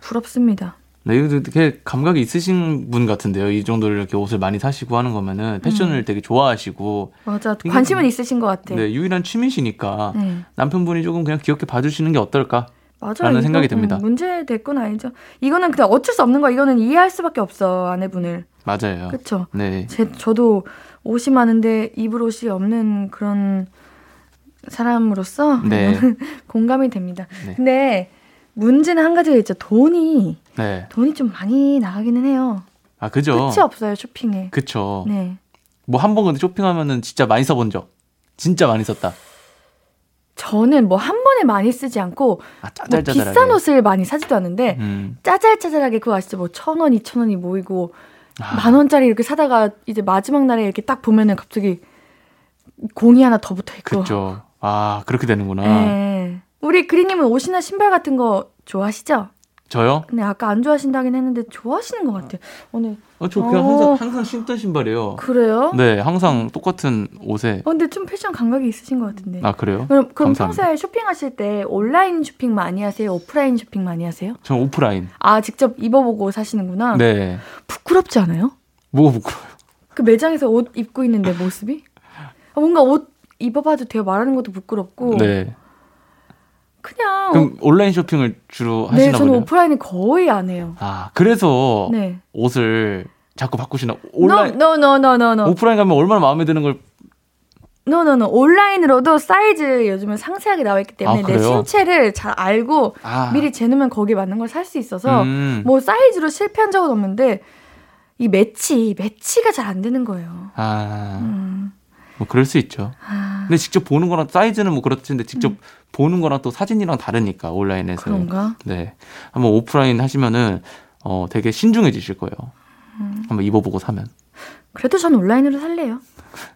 부럽습니다. 네, 이거 되게 감각이 있으신 분 같은데요. 이 정도로 이렇게 옷을 많이 사시고 하는 거면은 패션을 되게 좋아하시고. 맞아. 이게- 관심은 있으신 것 같아. 네, 유일한 취미시니까 네. 남편분이 조금 그냥 귀엽게 봐주시는 게 어떨까? 맞아요. 라는 생각이 듭니다. 음, 문제 될건 아니죠. 이거는 그냥 어쩔 수 없는 거야. 이거는 이해할 수밖에 없어 아내분을. 맞아요. 그렇죠. 네. 제 저도 옷이 많은데 입을 옷이 없는 그런 사람으로서 네. 공감이 됩니다. 네. 근데 문제는 한 가지가 있죠. 돈이 네. 돈이 좀 많이 나가기는 해요. 아, 그죠? 끝이 없어요 쇼핑에. 그쵸. 네. 뭐 한 번 근데 쇼핑하면은 진짜 많이 써본 적. 진짜 많이 썼다. 저는 뭐 한 번에 많이 쓰지 않고 아, 뭐. 비싼 옷을 많이 사지도 않는데 음. 짜잘짜잘하게 그거 아시죠? 뭐 천 원, 이천 원이 모이고 아, 만 원짜리 이렇게 사다가 이제 마지막 날에 이렇게 딱 보면은 갑자기 공이 하나 더 붙어 있고. 그쵸. 아, 그렇게 되는구나. 네. 우리 그리님은 옷이나 신발 같은 거 좋아하시죠? 저요? 근데 아까 안 좋아하신다긴 했는데 좋아하시는 것 같아요. 오늘 어, 저 그냥 어. 항상, 항상 신던 신발이에요. 그래요? 네, 항상 똑같은 옷에. 어, 근데 좀 패션 감각이 있으신 것 같은데. 아, 그래요? 그럼 그럼 감사합니다. 평소에 쇼핑하실 때 온라인 쇼핑 많이 하세요? 오프라인 쇼핑 많이 하세요? 전 오프라인. 아 직접 입어보고 사시는구나. 네. 부끄럽지 않아요? 뭐가 부끄러워요? 그 매장에서 옷 입고 있는 내 모습이? 아, 뭔가 옷 입어봐도 돼요 말하는 것도 부끄럽고 네. 그냥 그럼 온라인 쇼핑을 주로 어. 네 하시나 저는 보네요. 오프라인은 거의 안 해요. 아, 그래서 네. 옷을 자꾸 바꾸시나? 온라인 No no no no no 오프라인 가면 얼마나 마음에 드는 걸 no no no 온라인으로도 사이즈 요즘은 상세하게 나와 있기 때문에 아, 내? 신체를 잘 알고 아. 미리 재놓으면 거기에 맞는 걸 살 수 있어서 음. 뭐 사이즈로 실패한 적은 없는데 이 매치 매치가 잘 안 되는 거예요. 아, 음. 뭐 그럴 수 있죠. 아, 근데 직접 보는 거랑 사이즈는 뭐 그렇던데 직접 보는 거랑 또 사진이랑 다르니까 온라인에서. 그런가? 네. 한번 오프라인 하시면은 어 되게 신중해지실 거예요. 음. 한번 입어보고 사면. 그래도 전 온라인으로 살래요.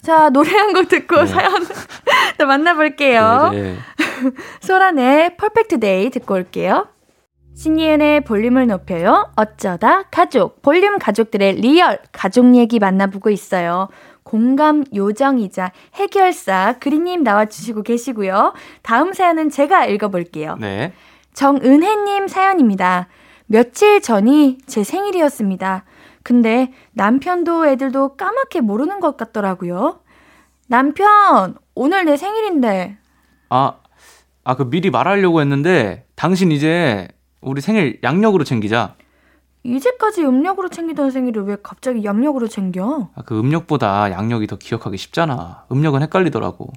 자 노래 한 곡 듣고 네. 사연 또 만나볼게요. 네, 네. 소란의 Perfect Day 듣고 올게요. 신예은의 볼륨을 높여요. 어쩌다 가족, 볼륨 가족들의 real 가족 얘기 만나보고 있어요. 공감 요정이자 해결사 그리님 나와주시고 계시고요. 다음 사연은 제가 읽어볼게요. 네. 정은혜님 사연입니다. 며칠 전이 제 생일이었습니다. 근데 남편도 애들도 까맣게 모르는 것 같더라고요. 남편, 오늘 내 생일인데 아, 아, 그 미리 말하려고 했는데 당신 이제 우리 생일 양력으로 챙기자. 이제까지 음력으로 챙기던 생일을 왜 갑자기 양력으로 챙겨? 아, 그 음력보다 양력이 더 기억하기 쉽잖아. 음력은 헷갈리더라고.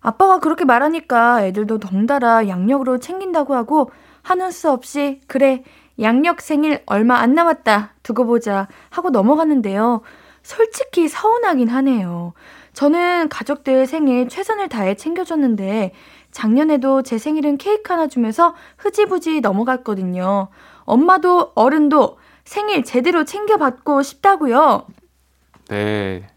아빠가 그렇게 말하니까 애들도 덩달아 양력으로 챙긴다고 하고 하는 수 없이 그래 양력 생일 얼마 안 남았다 두고 보자 하고 넘어갔는데요. 솔직히 서운하긴 하네요. 저는 가족들 생일 최선을 다해 챙겨줬는데 작년에도 제 생일은 케이크 하나 주면서 흐지부지 넘어갔거든요. 엄마도 어른도 생일 제대로 챙겨받고 싶다고요. 네.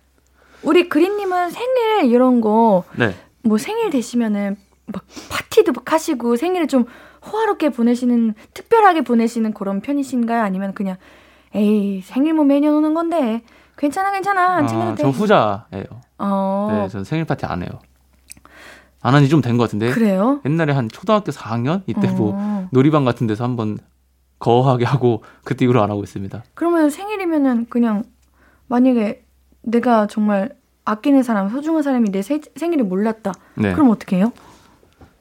우리 그린님은 생일 이런 거 네. 뭐 생일 되시면은 막 파티도 막 하시고 생일을 좀 호화롭게 보내시는 특별하게 보내시는 그런 편이신가요? 아니면 그냥 에이 생일 뭐 매년 오는 건데 괜찮아 괜찮아 안 챙겨도 아, 돼. 저 후자예요. 어 네, 전 생일 파티 안 해요. 안 한 지 좀 된 것 같은데. 그래요? 옛날에 한 초등학교 4학년 이때 뭐 어. 놀이방 같은 데서 한번 거하게 하고 그때 이후로 안 하고 있습니다. 그러면 생일이면은 그냥 만약에 내가 정말 아끼는 사람 소중한 사람이 내 세- 생일을 몰랐다. 네. 그럼 어떻게 해요?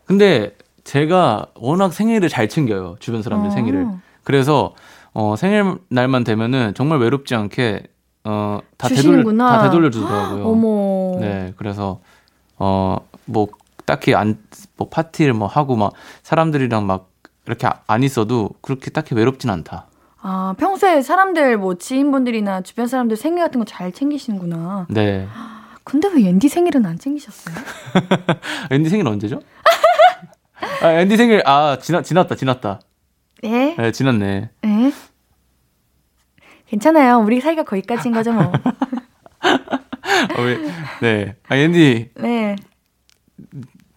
근데 제가 워낙 생일을 잘 챙겨요. 주변 사람들 어. 생일을. 그래서 어, 생일 날만 되면은 정말 외롭지 않게 어, 다 되돌려. 다 되돌려 주더라고요. 어머. 네. 그래서 어, 뭐 딱히 안 뭐 파티를 뭐 하고 막 사람들이랑 막 이렇게 아- 안 있어도 그렇게 딱히 외롭진 않다. 아 평소에 사람들 뭐 지인분들이나 주변 사람들 생일 같은 거 잘 챙기시는구나. 네. 근데 왜 앤디 생일은 안 챙기셨어요? 앤디 생일 언제죠? 아, 앤디 생일 아 지나 지났다 지났다. 네. 네, 지났네. 네. 괜찮아요. 우리 사이가 거기까지인 거죠 뭐. 어, 왜, 네. 아, 앤디 네.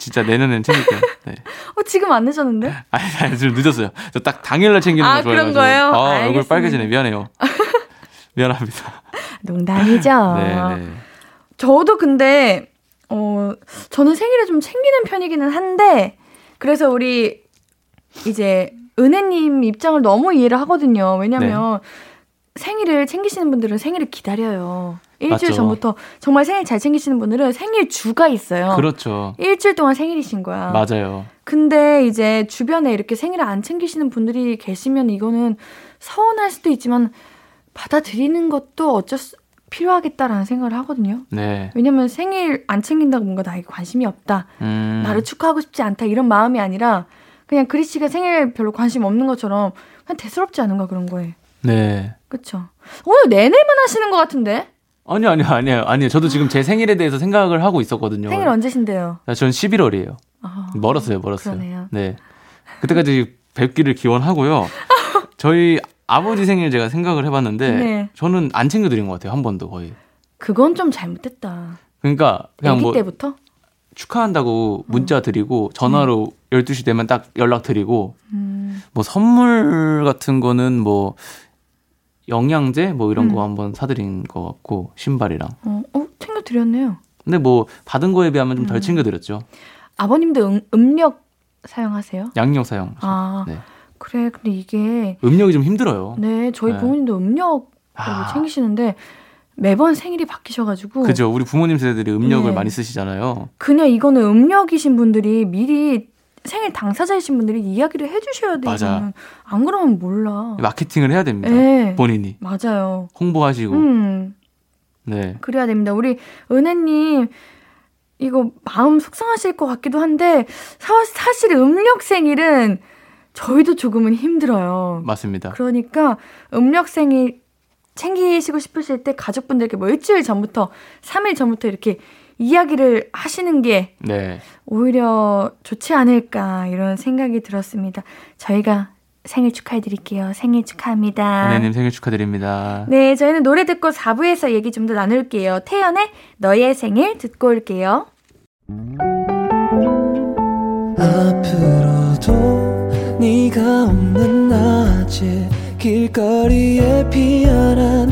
진짜 내년엔 챙길게요. 네. 어 지금 안 늦었는데? 아니, 아니, 좀 늦었어요. 저 딱 당일날 챙기는 아, 거 좋아해가지고. 그런 거예요? 아, 얼굴 알겠습니다. 빨개지네. 미안해요. 미안합니다. 농담이죠. 네, 네. 저도 근데 어 저는 생일을 좀 챙기는 편이기는 한데 그래서 우리 이제 은혜님 입장을 너무 이해를 하거든요. 왜냐면 생일을 챙기시는 분들은 생일을 기다려요. 일주일 맞죠. 전부터 정말 생일 잘 챙기시는 분들은 생일 주가 있어요. 그렇죠. 일주일 동안 생일이신 거야. 맞아요. 근데 이제 주변에 이렇게 생일을 안 챙기시는 분들이 계시면 이거는 서운할 수도 있지만 받아들이는 것도 어쩔 수 필요하겠다라는 생각을 하거든요. 네. 왜냐면 생일 안 챙긴다고 뭔가 나에게 관심이 없다. 음. 나를 축하하고 싶지 않다. 이런 마음이 아니라 그냥 그리 씨가 생일 별로 관심 없는 것처럼 그냥 대수롭지 않은가 그런 거에. 네. 그쵸? 오늘 내내만 하시는 것 같은데? 아니요, 아니요, 아니요, 아니요. 저도 지금 제 생일에 대해서 생각을 하고 있었거든요. 생일 언제신데요? 아, 전 11월이에요. 아, 멀었어요, 멀었어요. 그러네요. 네. 그때까지 뵙기를 기원하고요. 저희 아버지 생일 제가 생각을 해봤는데 네. 저는 안 챙겨드린 것 같아요. 한 번도 거의. 그건 좀 잘못됐다. 그러니까 그냥 뭐 때부터? 축하한다고 문자 드리고 전화로 12시 되면 딱 연락 드리고 음, 뭐 선물 같은 거는 뭐 영양제 뭐 이런 음. 거 한번 사드린 것 같고 신발이랑. 어, 어, 챙겨 드렸네요. 근데 뭐 받은 거에 비하면 좀덜 음. 챙겨 드렸죠. 아버님도 음, 음력 사용하세요? 양력 사용. 아, 네. 그래. 근데 이게, 음력이 좀 힘들어요. 네, 저희 네. 부모님도 음력으로 아. 챙기시는데 매번 생일이 바뀌셔가지고. 그죠. 우리 부모님 세대들이 음력을 네. 많이 쓰시잖아요. 그냥 이거는 음력이신 분들이 미리 생일 당사자이신 분들이 이야기를 해주셔야 돼요. 맞아. 안 그러면 몰라. 마케팅을 해야 됩니다. 네. 본인이 맞아요. 홍보하시고. 음, 네. 그래야 됩니다. 우리 은혜님, 이거 마음 속상하실 것 같기도 한데, 사, 사실 음력 생일은 저희도 조금은 힘들어요. 맞습니다. 그러니까 음력 생일 챙기시고 싶으실 때 가족분들께 뭐 일주일 전부터, 3일 전부터 이렇게 이야기를 하시는 게 네. 오히려 좋지 않을까 이런 생각이 들었습니다. 저희가 생일 축하해 드릴게요. 생일 축하합니다. 은혜님 생일 축하드립니다. 네, 저희는 노래 듣고 4부에서 얘기 좀 더 나눌게요. 태연의 너의 생일 듣고 올게요. 앞으로도 네가 없는 낮에 길거리에 피어난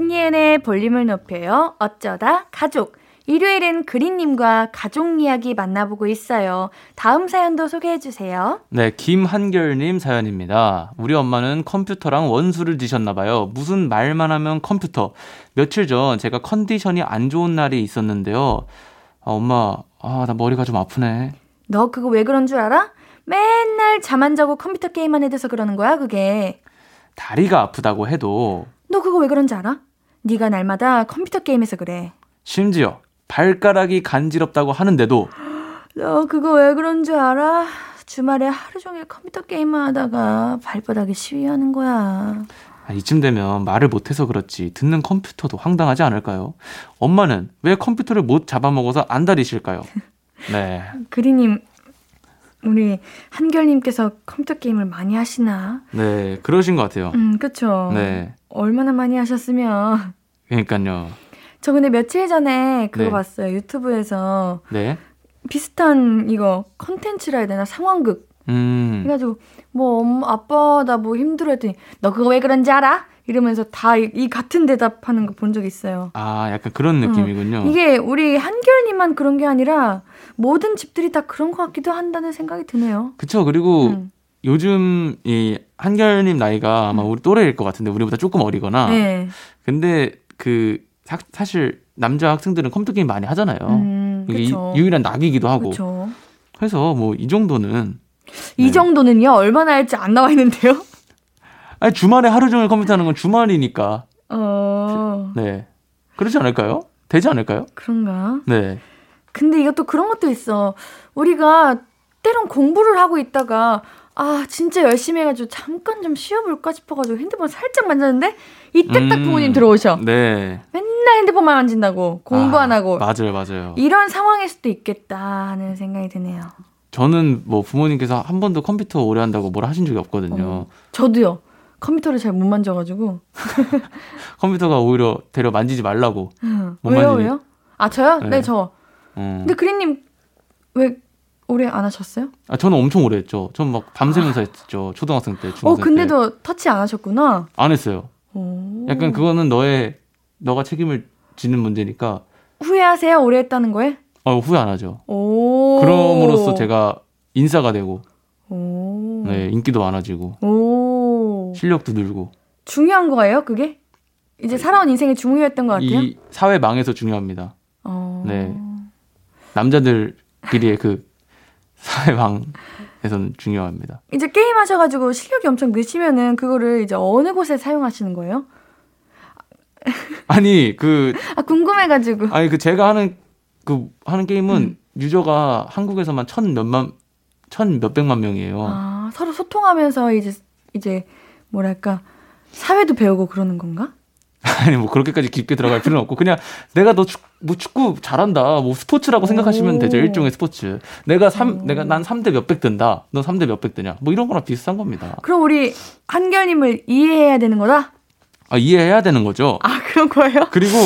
신예은의 볼륨을 높여요. 어쩌다 가족. 일요일은 그린님과 가족 이야기 만나보고 있어요. 다음 사연도 소개해주세요. 네, 김한결님 사연입니다. 우리 엄마는 컴퓨터랑 원수를 지셨나봐요. 무슨 말만 하면 컴퓨터. 며칠 전 제가 컨디션이 안 좋은 날이 있었는데요. 아, 엄마, 아, 나 머리가 좀 아프네. 너 그거 왜 그런 줄 알아? 맨날 잠 안 자고 컴퓨터 게임만 해대서 그러는 거야, 그게. 다리가 아프다고 해도 너 그거 왜 그런지 알아? 네가 날마다 컴퓨터 게임해서 그래. 심지어 발가락이 간지럽다고 하는데도 너 그거 왜 그런 줄 알아? 주말에 하루 종일 컴퓨터 게임만 하다가 발바닥에 시위하는 거야. 아, 이쯤 되면 말을 못해서 그렇지 듣는 컴퓨터도 황당하지 않을까요? 엄마는 왜 컴퓨터를 못 잡아먹어서 안달이실까요? 네. 그리님, 우리 한결님께서 컴퓨터 게임을 많이 하시나? 네, 그러신 것 같아요. 음, 그쵸. 네. 얼마나 많이 하셨으면. 그러니까요. 저 근데 며칠 전에 그거 네. 봤어요. 유튜브에서 네. 비슷한 이거 컨텐츠라 해야 되나? 상황극. 음. 해가지고 뭐 엄마 아빠 나 뭐 힘들어 했더니 너 그거 왜 그런지 알아? 이러면서 다 이 같은 대답하는 거 본 적 있어요. 아, 약간 그런 느낌이군요. 이게 우리 한결님만 그런 게 아니라 모든 집들이 다 그런 것 같기도 한다는 생각이 드네요. 그쵸. 그리고 음. 요즘 이 한결님 나이가 아마 우리 또래일 것 같은데 우리보다 조금 어리거나. 네. 근데 그 사, 사실 남자 학생들은 컴퓨터 게임 많이 하잖아요. 음, 이게. 유- 유일한 낙이기도 하고. 그쵸. 그래서 뭐 이 정도는 이 네. 정도는요 얼마나 할지 안 나와 있는데요. 아니 주말에 하루 종일 컴퓨터 하는 건 주말이니까. 어 네. 그렇지 않을까요? 되지 않을까요? 그런가? 네. 근데 이것도 그런 것도 있어. 우리가 때론 공부를 하고 있다가 아, 진짜 열심히 해가지고 잠깐 좀 쉬어볼까 싶어가지고 핸드폰 살짝 만졌는데 이때 딱 음, 부모님 들어오셔. 네. 맨날 핸드폰만 만진다고 공부 아, 안 하고 맞아요, 맞아요. 이런 상황일 수도 있겠다 하는 생각이 드네요. 저는 뭐 부모님께서 한 번도 컴퓨터 오래 한다고 뭐라 하신 적이 없거든요. 어, 저도요. 컴퓨터를 잘 못 만져가지고. 컴퓨터가 오히려 데려 만지지 말라고. 응. 못 왜요, 만지니? 왜요? 아, 저요? 네, 네. 저. 어. 근데 그린님 왜 오래 안 하셨어요? 아, 저는 엄청 오래 했죠. 전 막 밤새면서 했죠. 초등학생 때, 어, 중학생 때. 근데도 터치 안 하셨구나. 안 했어요. 오. 약간 그거는 너의 너가 책임을 지는 문제니까 후회하세요? 오래 했다는 거에? 어, 후회 안 하죠. 오. 그럼으로써 제가 인싸가 되고 오. 네, 인기도 많아지고 오. 실력도 늘고 중요한 거예요, 그게? 이제 살아온 인생에 중요했던 것 같아요. 이 사회 망에서 중요합니다. 어. 네. 남자들끼리의 그 사회 망에서는 중요합니다. 이제 게임 하셔가지고 실력이 엄청 느시면은 그거를 이제 어느 곳에 사용하시는 거예요? 아니 그 아 궁금해가지고. 아니 그 제가 하는 그 하는 게임은 음. 유저가 한국에서만 천 몇만 천 몇백만 명이에요. 아 서로 소통하면서 이제 이제 뭐랄까 사회도 배우고 그러는 건가? 아니 뭐 그렇게까지 깊게 들어갈 필요는 없고 그냥 내가 너 축, 뭐 축구 잘한다 뭐 스포츠라고 생각하시면 되죠 오. 일종의 스포츠 내가 삼 오. 내가 난 3대 몇백 든다 너 3대 몇백 드냐 뭐 이런 거랑 비슷한 겁니다 그럼 우리 한결님을 이해해야 되는 거다? 아 이해해야 되는 거죠 아 그런 거예요? 그리고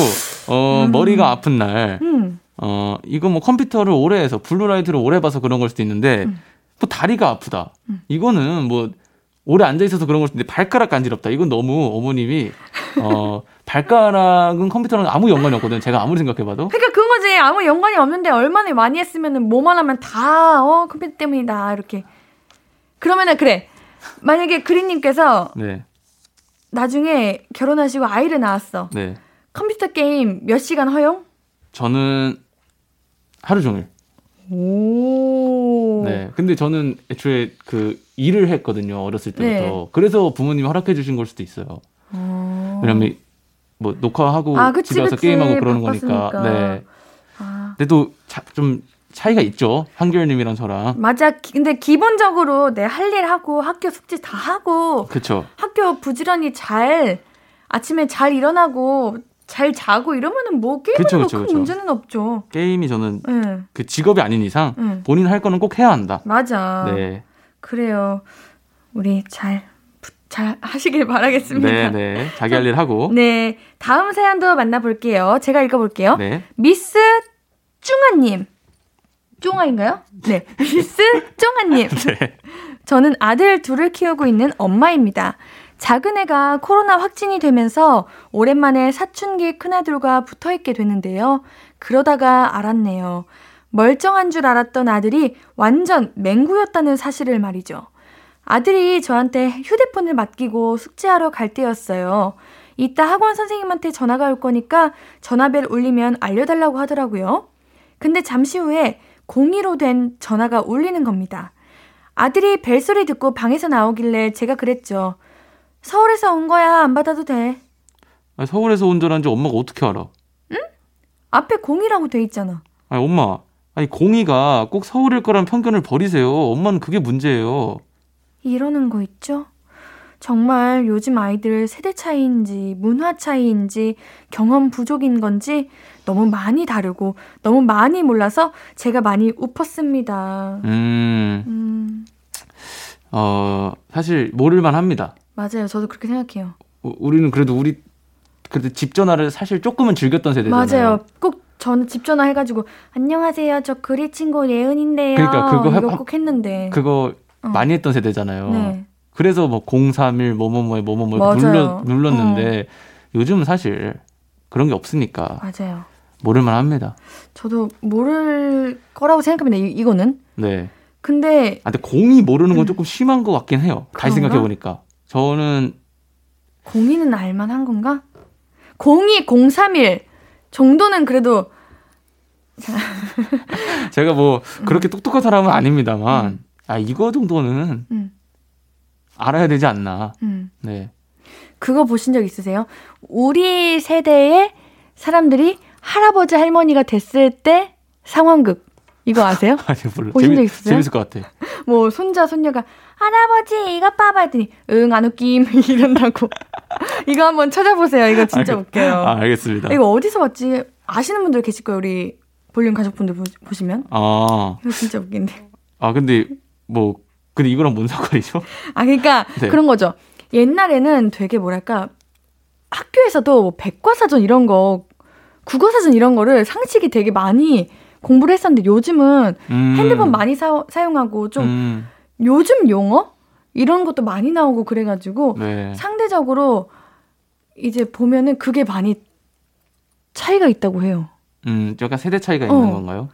어 음. 머리가 아픈 날 음. 어, 이거 뭐 컴퓨터를 오래 해서 blue light를 오래 봐서 그런 걸 수도 있는데 음. 뭐 다리가 아프다. 음. 이거는 뭐 오래 앉아 있어서 그런 걸 수도 있는데 발가락 간지럽다. 이건 너무 어머님이 어, 발가락은 컴퓨터랑 아무 연관이 없거든요. 제가 아무리 생각해 봐도. 그러니까 그런 거지 아무 연관이 없는데 얼마나 많이 했으면은 뭐만 하면 다 어 컴퓨터 때문이다 이렇게. 그러면은 그래 만약에 그린님께서 네. 나중에 결혼하시고 아이를 낳았어. 네. 컴퓨터 게임 몇 시간 허용? 저는 하루 종일. 오. 네. 근데 저는 애초에 그 일을 했거든요. 어렸을 때부터. 네. 그래서 부모님이 허락해 주신 걸 수도 있어요. 어. 왜냐면 뭐 녹화하고 아, 그치, 집에 와서 그치. 게임하고 그러는 거니까. 바빴으니까. 네. 아. 근데 또 좀 차이가 있죠. 한결님이랑 저랑. 맞아. 기- 근데 기본적으로 내 할 일 하고 학교 숙제 다 하고 그쵸. 학교 부지런히 잘 아침에 잘 일어나고 잘 자고 이러면은 뭐 그쵸, 뭐 그쵸, 큰. 문제는 없죠. 게임이 저는 응. 그 직업이 아닌 이상 응. 본인 할 거는 꼭 해야 한다. 맞아. 네. 그래요. 우리 잘, 부- 잘 하시길 바라겠습니다. 네, 네. 자기 할 일 하고. 네, 다음 사연도 만나볼게요. 제가 읽어볼게요. 네. 미스 쫑아님. 쫑아인가요? 네. 미스 쫑아님. 네. 저는 아들 둘을 키우고 있는 엄마입니다. 작은 애가 코로나 확진이 되면서 오랜만에 사춘기 큰아들과 붙어 있게 됐는데요. 그러다가 알았네요. 멀쩡한 줄 알았던 아들이 완전 맹구였다는 사실을 말이죠. 아들이 저한테 휴대폰을 맡기고 숙제하러 갈 때였어요. 이따 학원 선생님한테 전화가 올 거니까 전화벨 울리면 알려달라고 하더라고요. 근데 잠시 후에 02로 된 전화가 울리는 겁니다. 아들이 벨소리 듣고 방에서 나오길래 제가 그랬죠. 서울에서 온 거야. 안 받아도 돼. 아니, 서울에서 온줄 알았는지 엄마가 어떻게 알아? 앞에 02라고 돼 있잖아. 아니, 엄마. 아니, 공이가 꼭 서울일 거란 편견을 버리세요. 엄마는 그게 문제예요. 이러는 거 있죠? 정말 요즘 아이들 세대 차이인지 문화 차이인지 경험 부족인 건지 너무 많이 다르고 너무 많이 몰라서 제가 많이 웃었습니다. 음, 음, 어, 사실 모를 만 합니다. 맞아요. 저도 그렇게 생각해요. 우- 우리는 그래도 우리, 그래도 집 전화를 사실 조금은 즐겼던 세대잖아요. 맞아요. 꼭 저는 집 전화 해가지고 안녕하세요. 저 그리 친구 예은인데요. 그러니까 그거 해- 꼭 했는데. 그거 어. 많이 했던 세대잖아요. 네. 그래서 뭐 031 뭐뭐뭐에 뭐뭐뭐. 어. 눌러 눌렀는데 요즘은 사실 그런 게 없으니까 맞아요. 모를만 합니다. 저도 모를 거라고 생각합니다. 이, 이거는. 네. 근데 아, 근데 공이 모르는 건 조금 심한 것 같긴 해요. 다시 음. 그런가? 생각해 보니까 저는 공이는 알만한 건가? 02, 031 정도는 그래도 제가 뭐 그렇게 똑똑한 사람은 아닙니다만 아 이거 정도는 음, 알아야 되지 않나. 음. 네. 그거 보신 적 있으세요? 우리 세대의 사람들이 할아버지 할머니가 됐을 때 상황극 이거 아세요? 아니 몰라. 보신 적 재밌, 있으세요? 재밌을 것 같아. 뭐 손자 손녀가 할아버지 이것 봐봐 했더니 응 안 웃김 이런다고. 이거 한번 찾아보세요. 이거 진짜 알- 웃겨요. 아, 알겠습니다. 이거 어디서 봤지? 아시는 분들 계실 거예요. 우리 볼륨 가족분들 보, 보시면. 아, 이거 진짜 웃긴데. 아 근데 뭐 근데 이거랑 뭔 상관이죠? 아 그러니까 네. 그런 거죠. 옛날에는 되게 뭐랄까 학교에서도 뭐 백과사전 이런 거 국어사전 이런 거를 상식이 되게 많이 공부를 했었는데 요즘은 음. 핸드폰 많이 사, 사용하고 좀 음, 요즘 용어 이런 것도 많이 나오고 그래가지고 네. 상대적으로 이제 보면은 그게 많이 차이가 있다고 해요. 음, 약간 세대 차이가 있는 어. 건가요?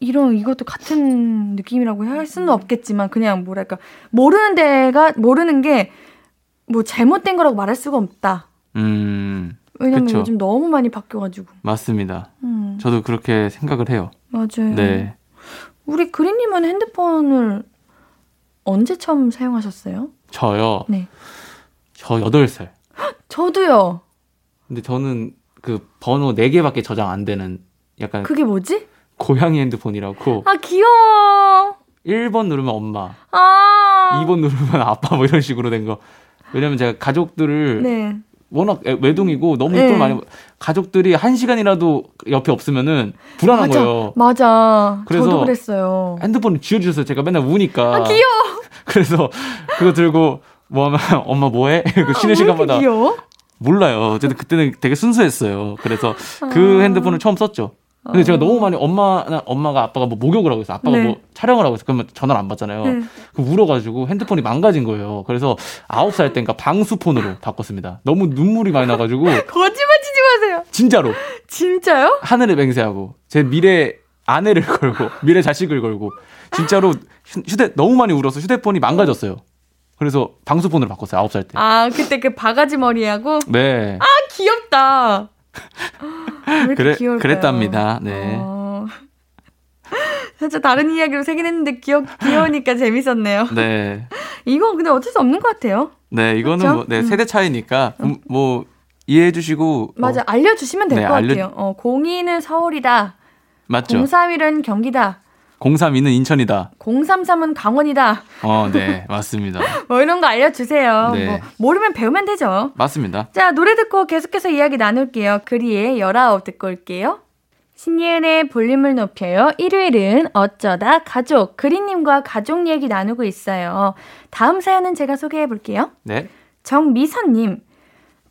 이런 이것도 같은 느낌이라고 할 수는 없겠지만 그냥 뭐랄까 모르는 데가 모르는 게 뭐 잘못된 거라고 말할 수가 없다. 음, 왜냐면 그쵸. 요즘 너무 많이 바뀌어가지고. 맞습니다. 음, 저도 그렇게 생각을 해요. 맞아요. 네. 우리 그린님은 핸드폰을 언제 처음 사용하셨어요? 저요. 네. 저 8살. 저도요. 근데 저는 그 번호 4개밖에 저장 안 되는 약간 그게 뭐지? 고양이 핸드폰이라고 아 귀여워. 1번 누르면 엄마, 아. 2번 누르면 아빠 뭐 이런 식으로 된 거. 왜냐면 제가 가족들을 네. 워낙 애- 외동이고 너무 네. 이걸 많이 가족들이 한 시간이라도 옆에 없으면은 불안한 맞아. 거예요. 맞아. 그래서 저도 그랬어요. 핸드폰을 쥐어주셨어요. 제가 맨날 우니까. 아 귀여워. 그래서 그거 들고 뭐 하면 엄마 뭐해? 그 쉬는 왜 시간마다? 몰라요. 어쨌든 그때는 되게 순수했어요. 그래서 그 아. 핸드폰을 처음 썼죠. 근데 제가 너무 많이 엄마나 엄마가 아빠가 뭐 목욕을 하고 있어. 아빠가 네. 뭐 촬영을 하고 있어. 그러면 전화를 안 받잖아요. 네. 그 울어가지고 핸드폰이 망가진 거예요. 그래서 아홉 살 때인가 방수폰으로 바꿨습니다. 너무 눈물이 많이 나가지고 거짓말 치지 마세요. 진짜로 진짜요? 하늘을 맹세하고 제 미래 아내를 걸고 미래 자식을 걸고 진짜로 휴- 휴대 너무 많이 울어서 휴대폰이 망가졌어요. 그래서 방수폰으로 바꿨어요. 아홉 살 때. 아 그때 그 바가지 머리하고 네. 아 귀엽다. 그래 귀여울까요? 그랬답니다. 네. 어. 살짝 다른 이야기로 세긴 했는데 귀여, 귀여우니까 재밌었네요. 네. 이건 근데 어쩔 수 없는 것 같아요. 네, 이거는 그렇죠? 뭐, 네, 음. 세대 차이니까, 음, 뭐, 이해해 주시고. 맞아, 어, 알려주시면 될 네, 것 알려- 같아요. 어, 02는 서울이다. 맞죠? 031은 경기다. 032는 인천이다. 033은 강원이다. 어, 네, 맞습니다. 뭐 이런 거 알려주세요. 네. 뭐 모르면 배우면 되죠. 맞습니다. 자, 노래 듣고 계속해서 이야기 나눌게요. 그리의 열아홉 듣고 올게요. 신예은의 볼륨을 높여요. 일요일은 어쩌다 가족, 그리님과 가족 얘기 나누고 있어요. 다음 사연은 제가 소개해 볼게요. 네. 정미선님,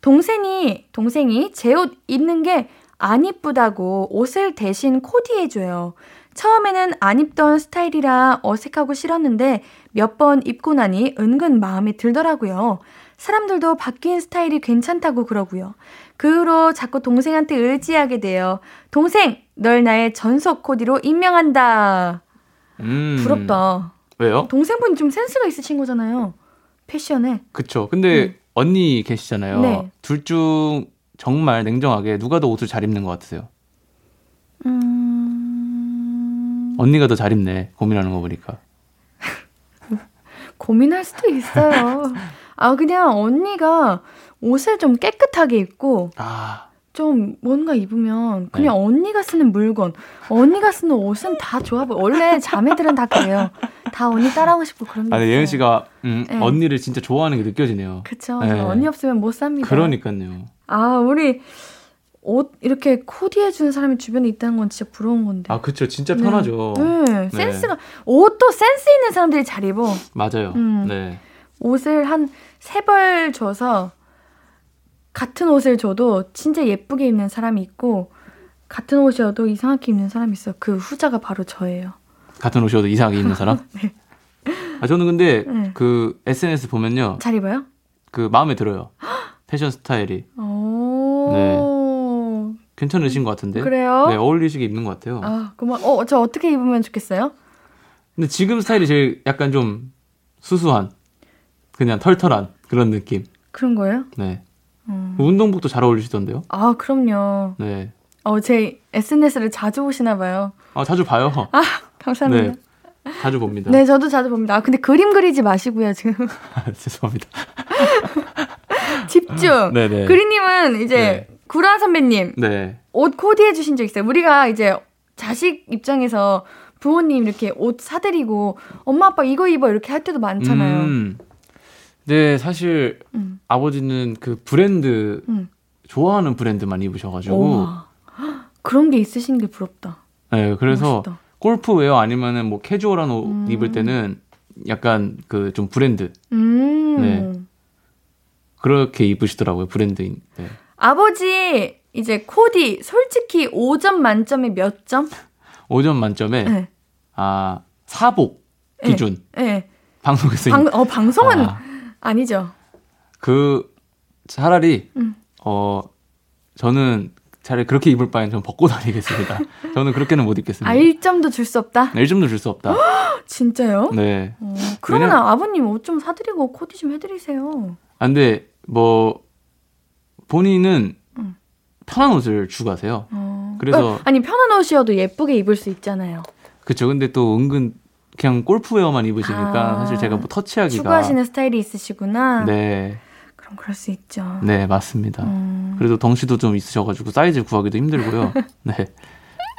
동생이, 동생이 제 옷 입는 게 안 이쁘다고 옷을 대신 코디해줘요. 처음에는 안 입던 스타일이라 어색하고 싫었는데 몇 번 입고 나니 은근 마음에 들더라고요. 사람들도 바뀐 스타일이 괜찮다고 그러고요. 그 후로 자꾸 동생한테 의지하게 돼요. 동생, 널 나의 전속 코디로 임명한다. 음. 부럽다. 왜요? 동생분이 좀 센스가 있으신 거잖아요. 패션에. 그쵸. 근데 음. 언니 계시잖아요. 네. 둘 중 정말 냉정하게 누가 더 옷을 잘 입는 것 같으세요? 음... 언니가 더 잘 입네. 고민하는 거 보니까. 고민할 수도 있어요. 아, 그냥 언니가 옷을 좀 깨끗하게 입고, 아, 좀 뭔가 입으면 그냥 네. 언니가 쓰는 물건, 언니가 쓰는 옷은 다 좋아 보여. 원래 자매들은 다 그래요. 다 언니 따라하고 싶고 그런 게 아니, 있어요. 예은 씨가, 음, 네. 언니를 진짜 좋아하는 게 느껴지네요. 그쵸. 네. 저 언니 없으면 못 삽니다. 그러니까요. 아, 우리 옷 이렇게 코디해 주는 사람이 주변에 있다는 건 진짜 부러운 건데. 아, 그쵸. 진짜 네. 편하죠. 네, 센스가, 옷도 센스 있는 사람들이 잘 입어. 맞아요. 음. 네. 옷을 한 세 벌 줘서 같은 옷을 줘도 진짜 예쁘게 입는 사람이 있고 같은 옷이어도 이상하게 입는 사람이 있어. 그 후자가 바로 저예요. 같은 옷이어도 이상하게 입는 사람? 아, 저는 근데 네. 그 SNS 보면요. 잘 입어요? 그 마음에 들어요. 패션 스타일이. 오. 괜찮으신 것 같은데? 그래요? 네, 어울리시게 입는 것 같아요. 아, 그만. 어, 저 어떻게 입으면 좋겠어요? 근데 지금 스타일이 제일 약간 좀 수수한, 그냥 털털한 그런 느낌. 그런 거예요? 네. 음. 운동복도 잘 어울리시던데요? 아, 그럼요. 네. 어, 제 SNS를 자주 보시나 봐요. 아, 자주 봐요. 아, 감사합니다. 네. 자주 봅니다. 네, 저도 자주 봅니다. 아, 근데 그림 그리지 마시고요, 지금. 죄송합니다. 집중. 네네. 그리님은 이제 네. 구라 선배님 네. 옷 코디해 주신 적 있어요. 우리가 이제 자식 입장에서 부모님 이렇게 옷 사드리고 엄마 아빠 이거 입어 이렇게 할 때도 많잖아요. 음. 네, 사실 음. 아버지는 그 브랜드 음. 좋아하는 브랜드만 입으셔가지고. 그런 게 있으신 게 부럽다. 네, 그래서 멋있다. 골프웨어 아니면은 뭐 캐주얼한 옷 음. 입을 때는 약간 그 좀 브랜드 음. 네. 그렇게 입으시더라고요 브랜드인. 네. 아버지 이제 코디 솔직히 5점 만점에 몇 점? 5점 만점에 네. 아 사복 네. 기준 네. 방송에서 방, 어, 방송은 아, 아. 니죠 그 차라리 음. 어 저는 차라리 그렇게 입을 바엔 좀 벗고 다니겠습니다. 저는 그렇게는 못 입겠습니다. 아, 1점도 줄 수 없다? 1점도 줄 수 없다. 진짜요? 네. 어, 그러면 왜냐면- 아버님 옷 좀 사드리고 코디 좀 해드리세요. 아, 근데 뭐 본인은 음. 편한 옷을 주고 가세요. 어. 그래서- 어, 아니 편한 옷이어도 예쁘게 입을 수 있잖아요. 그쵸. 근데 또 은근 그냥 골프웨어만 입으시니까 아, 사실 제가 뭐 터치하기가 추구하시는 스타일이 있으시구나. 네. 그럼 그럴 수 있죠. 네, 맞습니다. 음. 그래도 덩치도 좀 있으셔가지고 사이즈 구하기도 힘들고요. 네.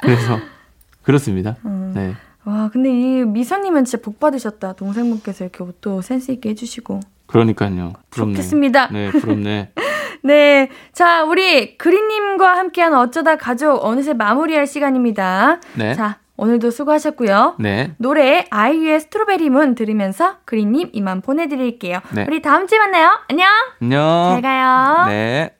그래서 그렇습니다. 음. 네. 와, 근데 이 미선님은 진짜 복 받으셨다. 동생분께서 이렇게 옷도 센스 있게 해주시고. 그러니까요. 부럽네. 좋겠습니다. 네, 부럽네. 네. 자, 우리 그린님과 함께하는 어쩌다 가족 어느새 마무리할 시간입니다. 네. 자, 오늘도 수고하셨고요. 네. 노래 아이유의 스트로베리 문 들으면서 그린님 이만 보내드릴게요. 네. 우리 다음 주에 만나요. 안녕. 안녕. 잘 가요. 네.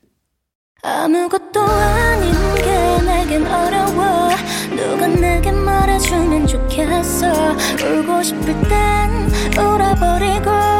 아무것도 아닌 게 내겐 어려워 누가 내게 말해주면 좋겠어 울고 싶을 땐 울어버리고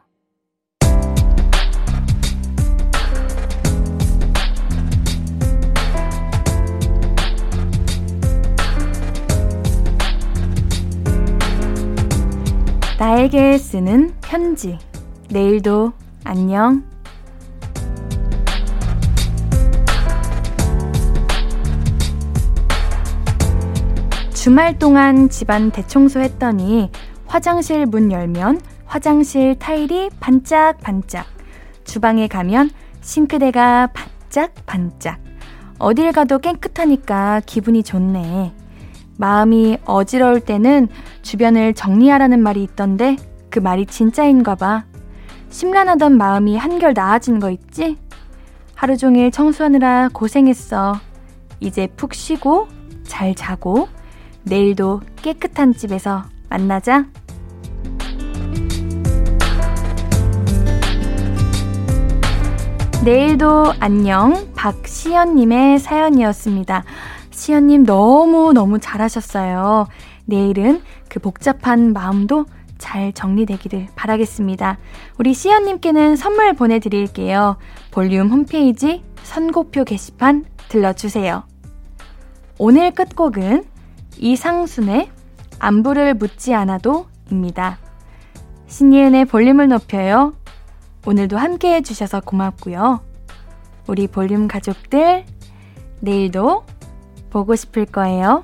나에게 쓰는 편지. 내일도 안녕. 주말 동안 집안 대청소 했더니 화장실 문 열면 화장실 타일이 반짝반짝. 주방에 가면 싱크대가 반짝반짝. 어딜 가도 깨끗하니까 기분이 좋네. 마음이 어지러울 때는 주변을 정리하라는 말이 있던데 그 말이 진짜인가 봐. 심란하던 마음이 한결 나아진 거 있지? 하루 종일 청소하느라 고생했어. 이제 푹 쉬고 잘 자고 내일도 깨끗한 집에서 만나자. 내일도 안녕 박시연님의 사연이었습니다. 시연님 너무너무 잘하셨어요. 내일은 그 복잡한 마음도 잘 정리되기를 바라겠습니다. 우리 시연님께는 선물 보내드릴게요. 볼륨 홈페이지 선곡표 게시판 들러주세요. 오늘 끝곡은 이상순의 안부를 묻지 않아도 입니다. 신예은의 볼륨을 높여요. 오늘도 함께 해주셔서 고맙고요. 우리 볼륨 가족들, 내일도 보고 싶을 거예요.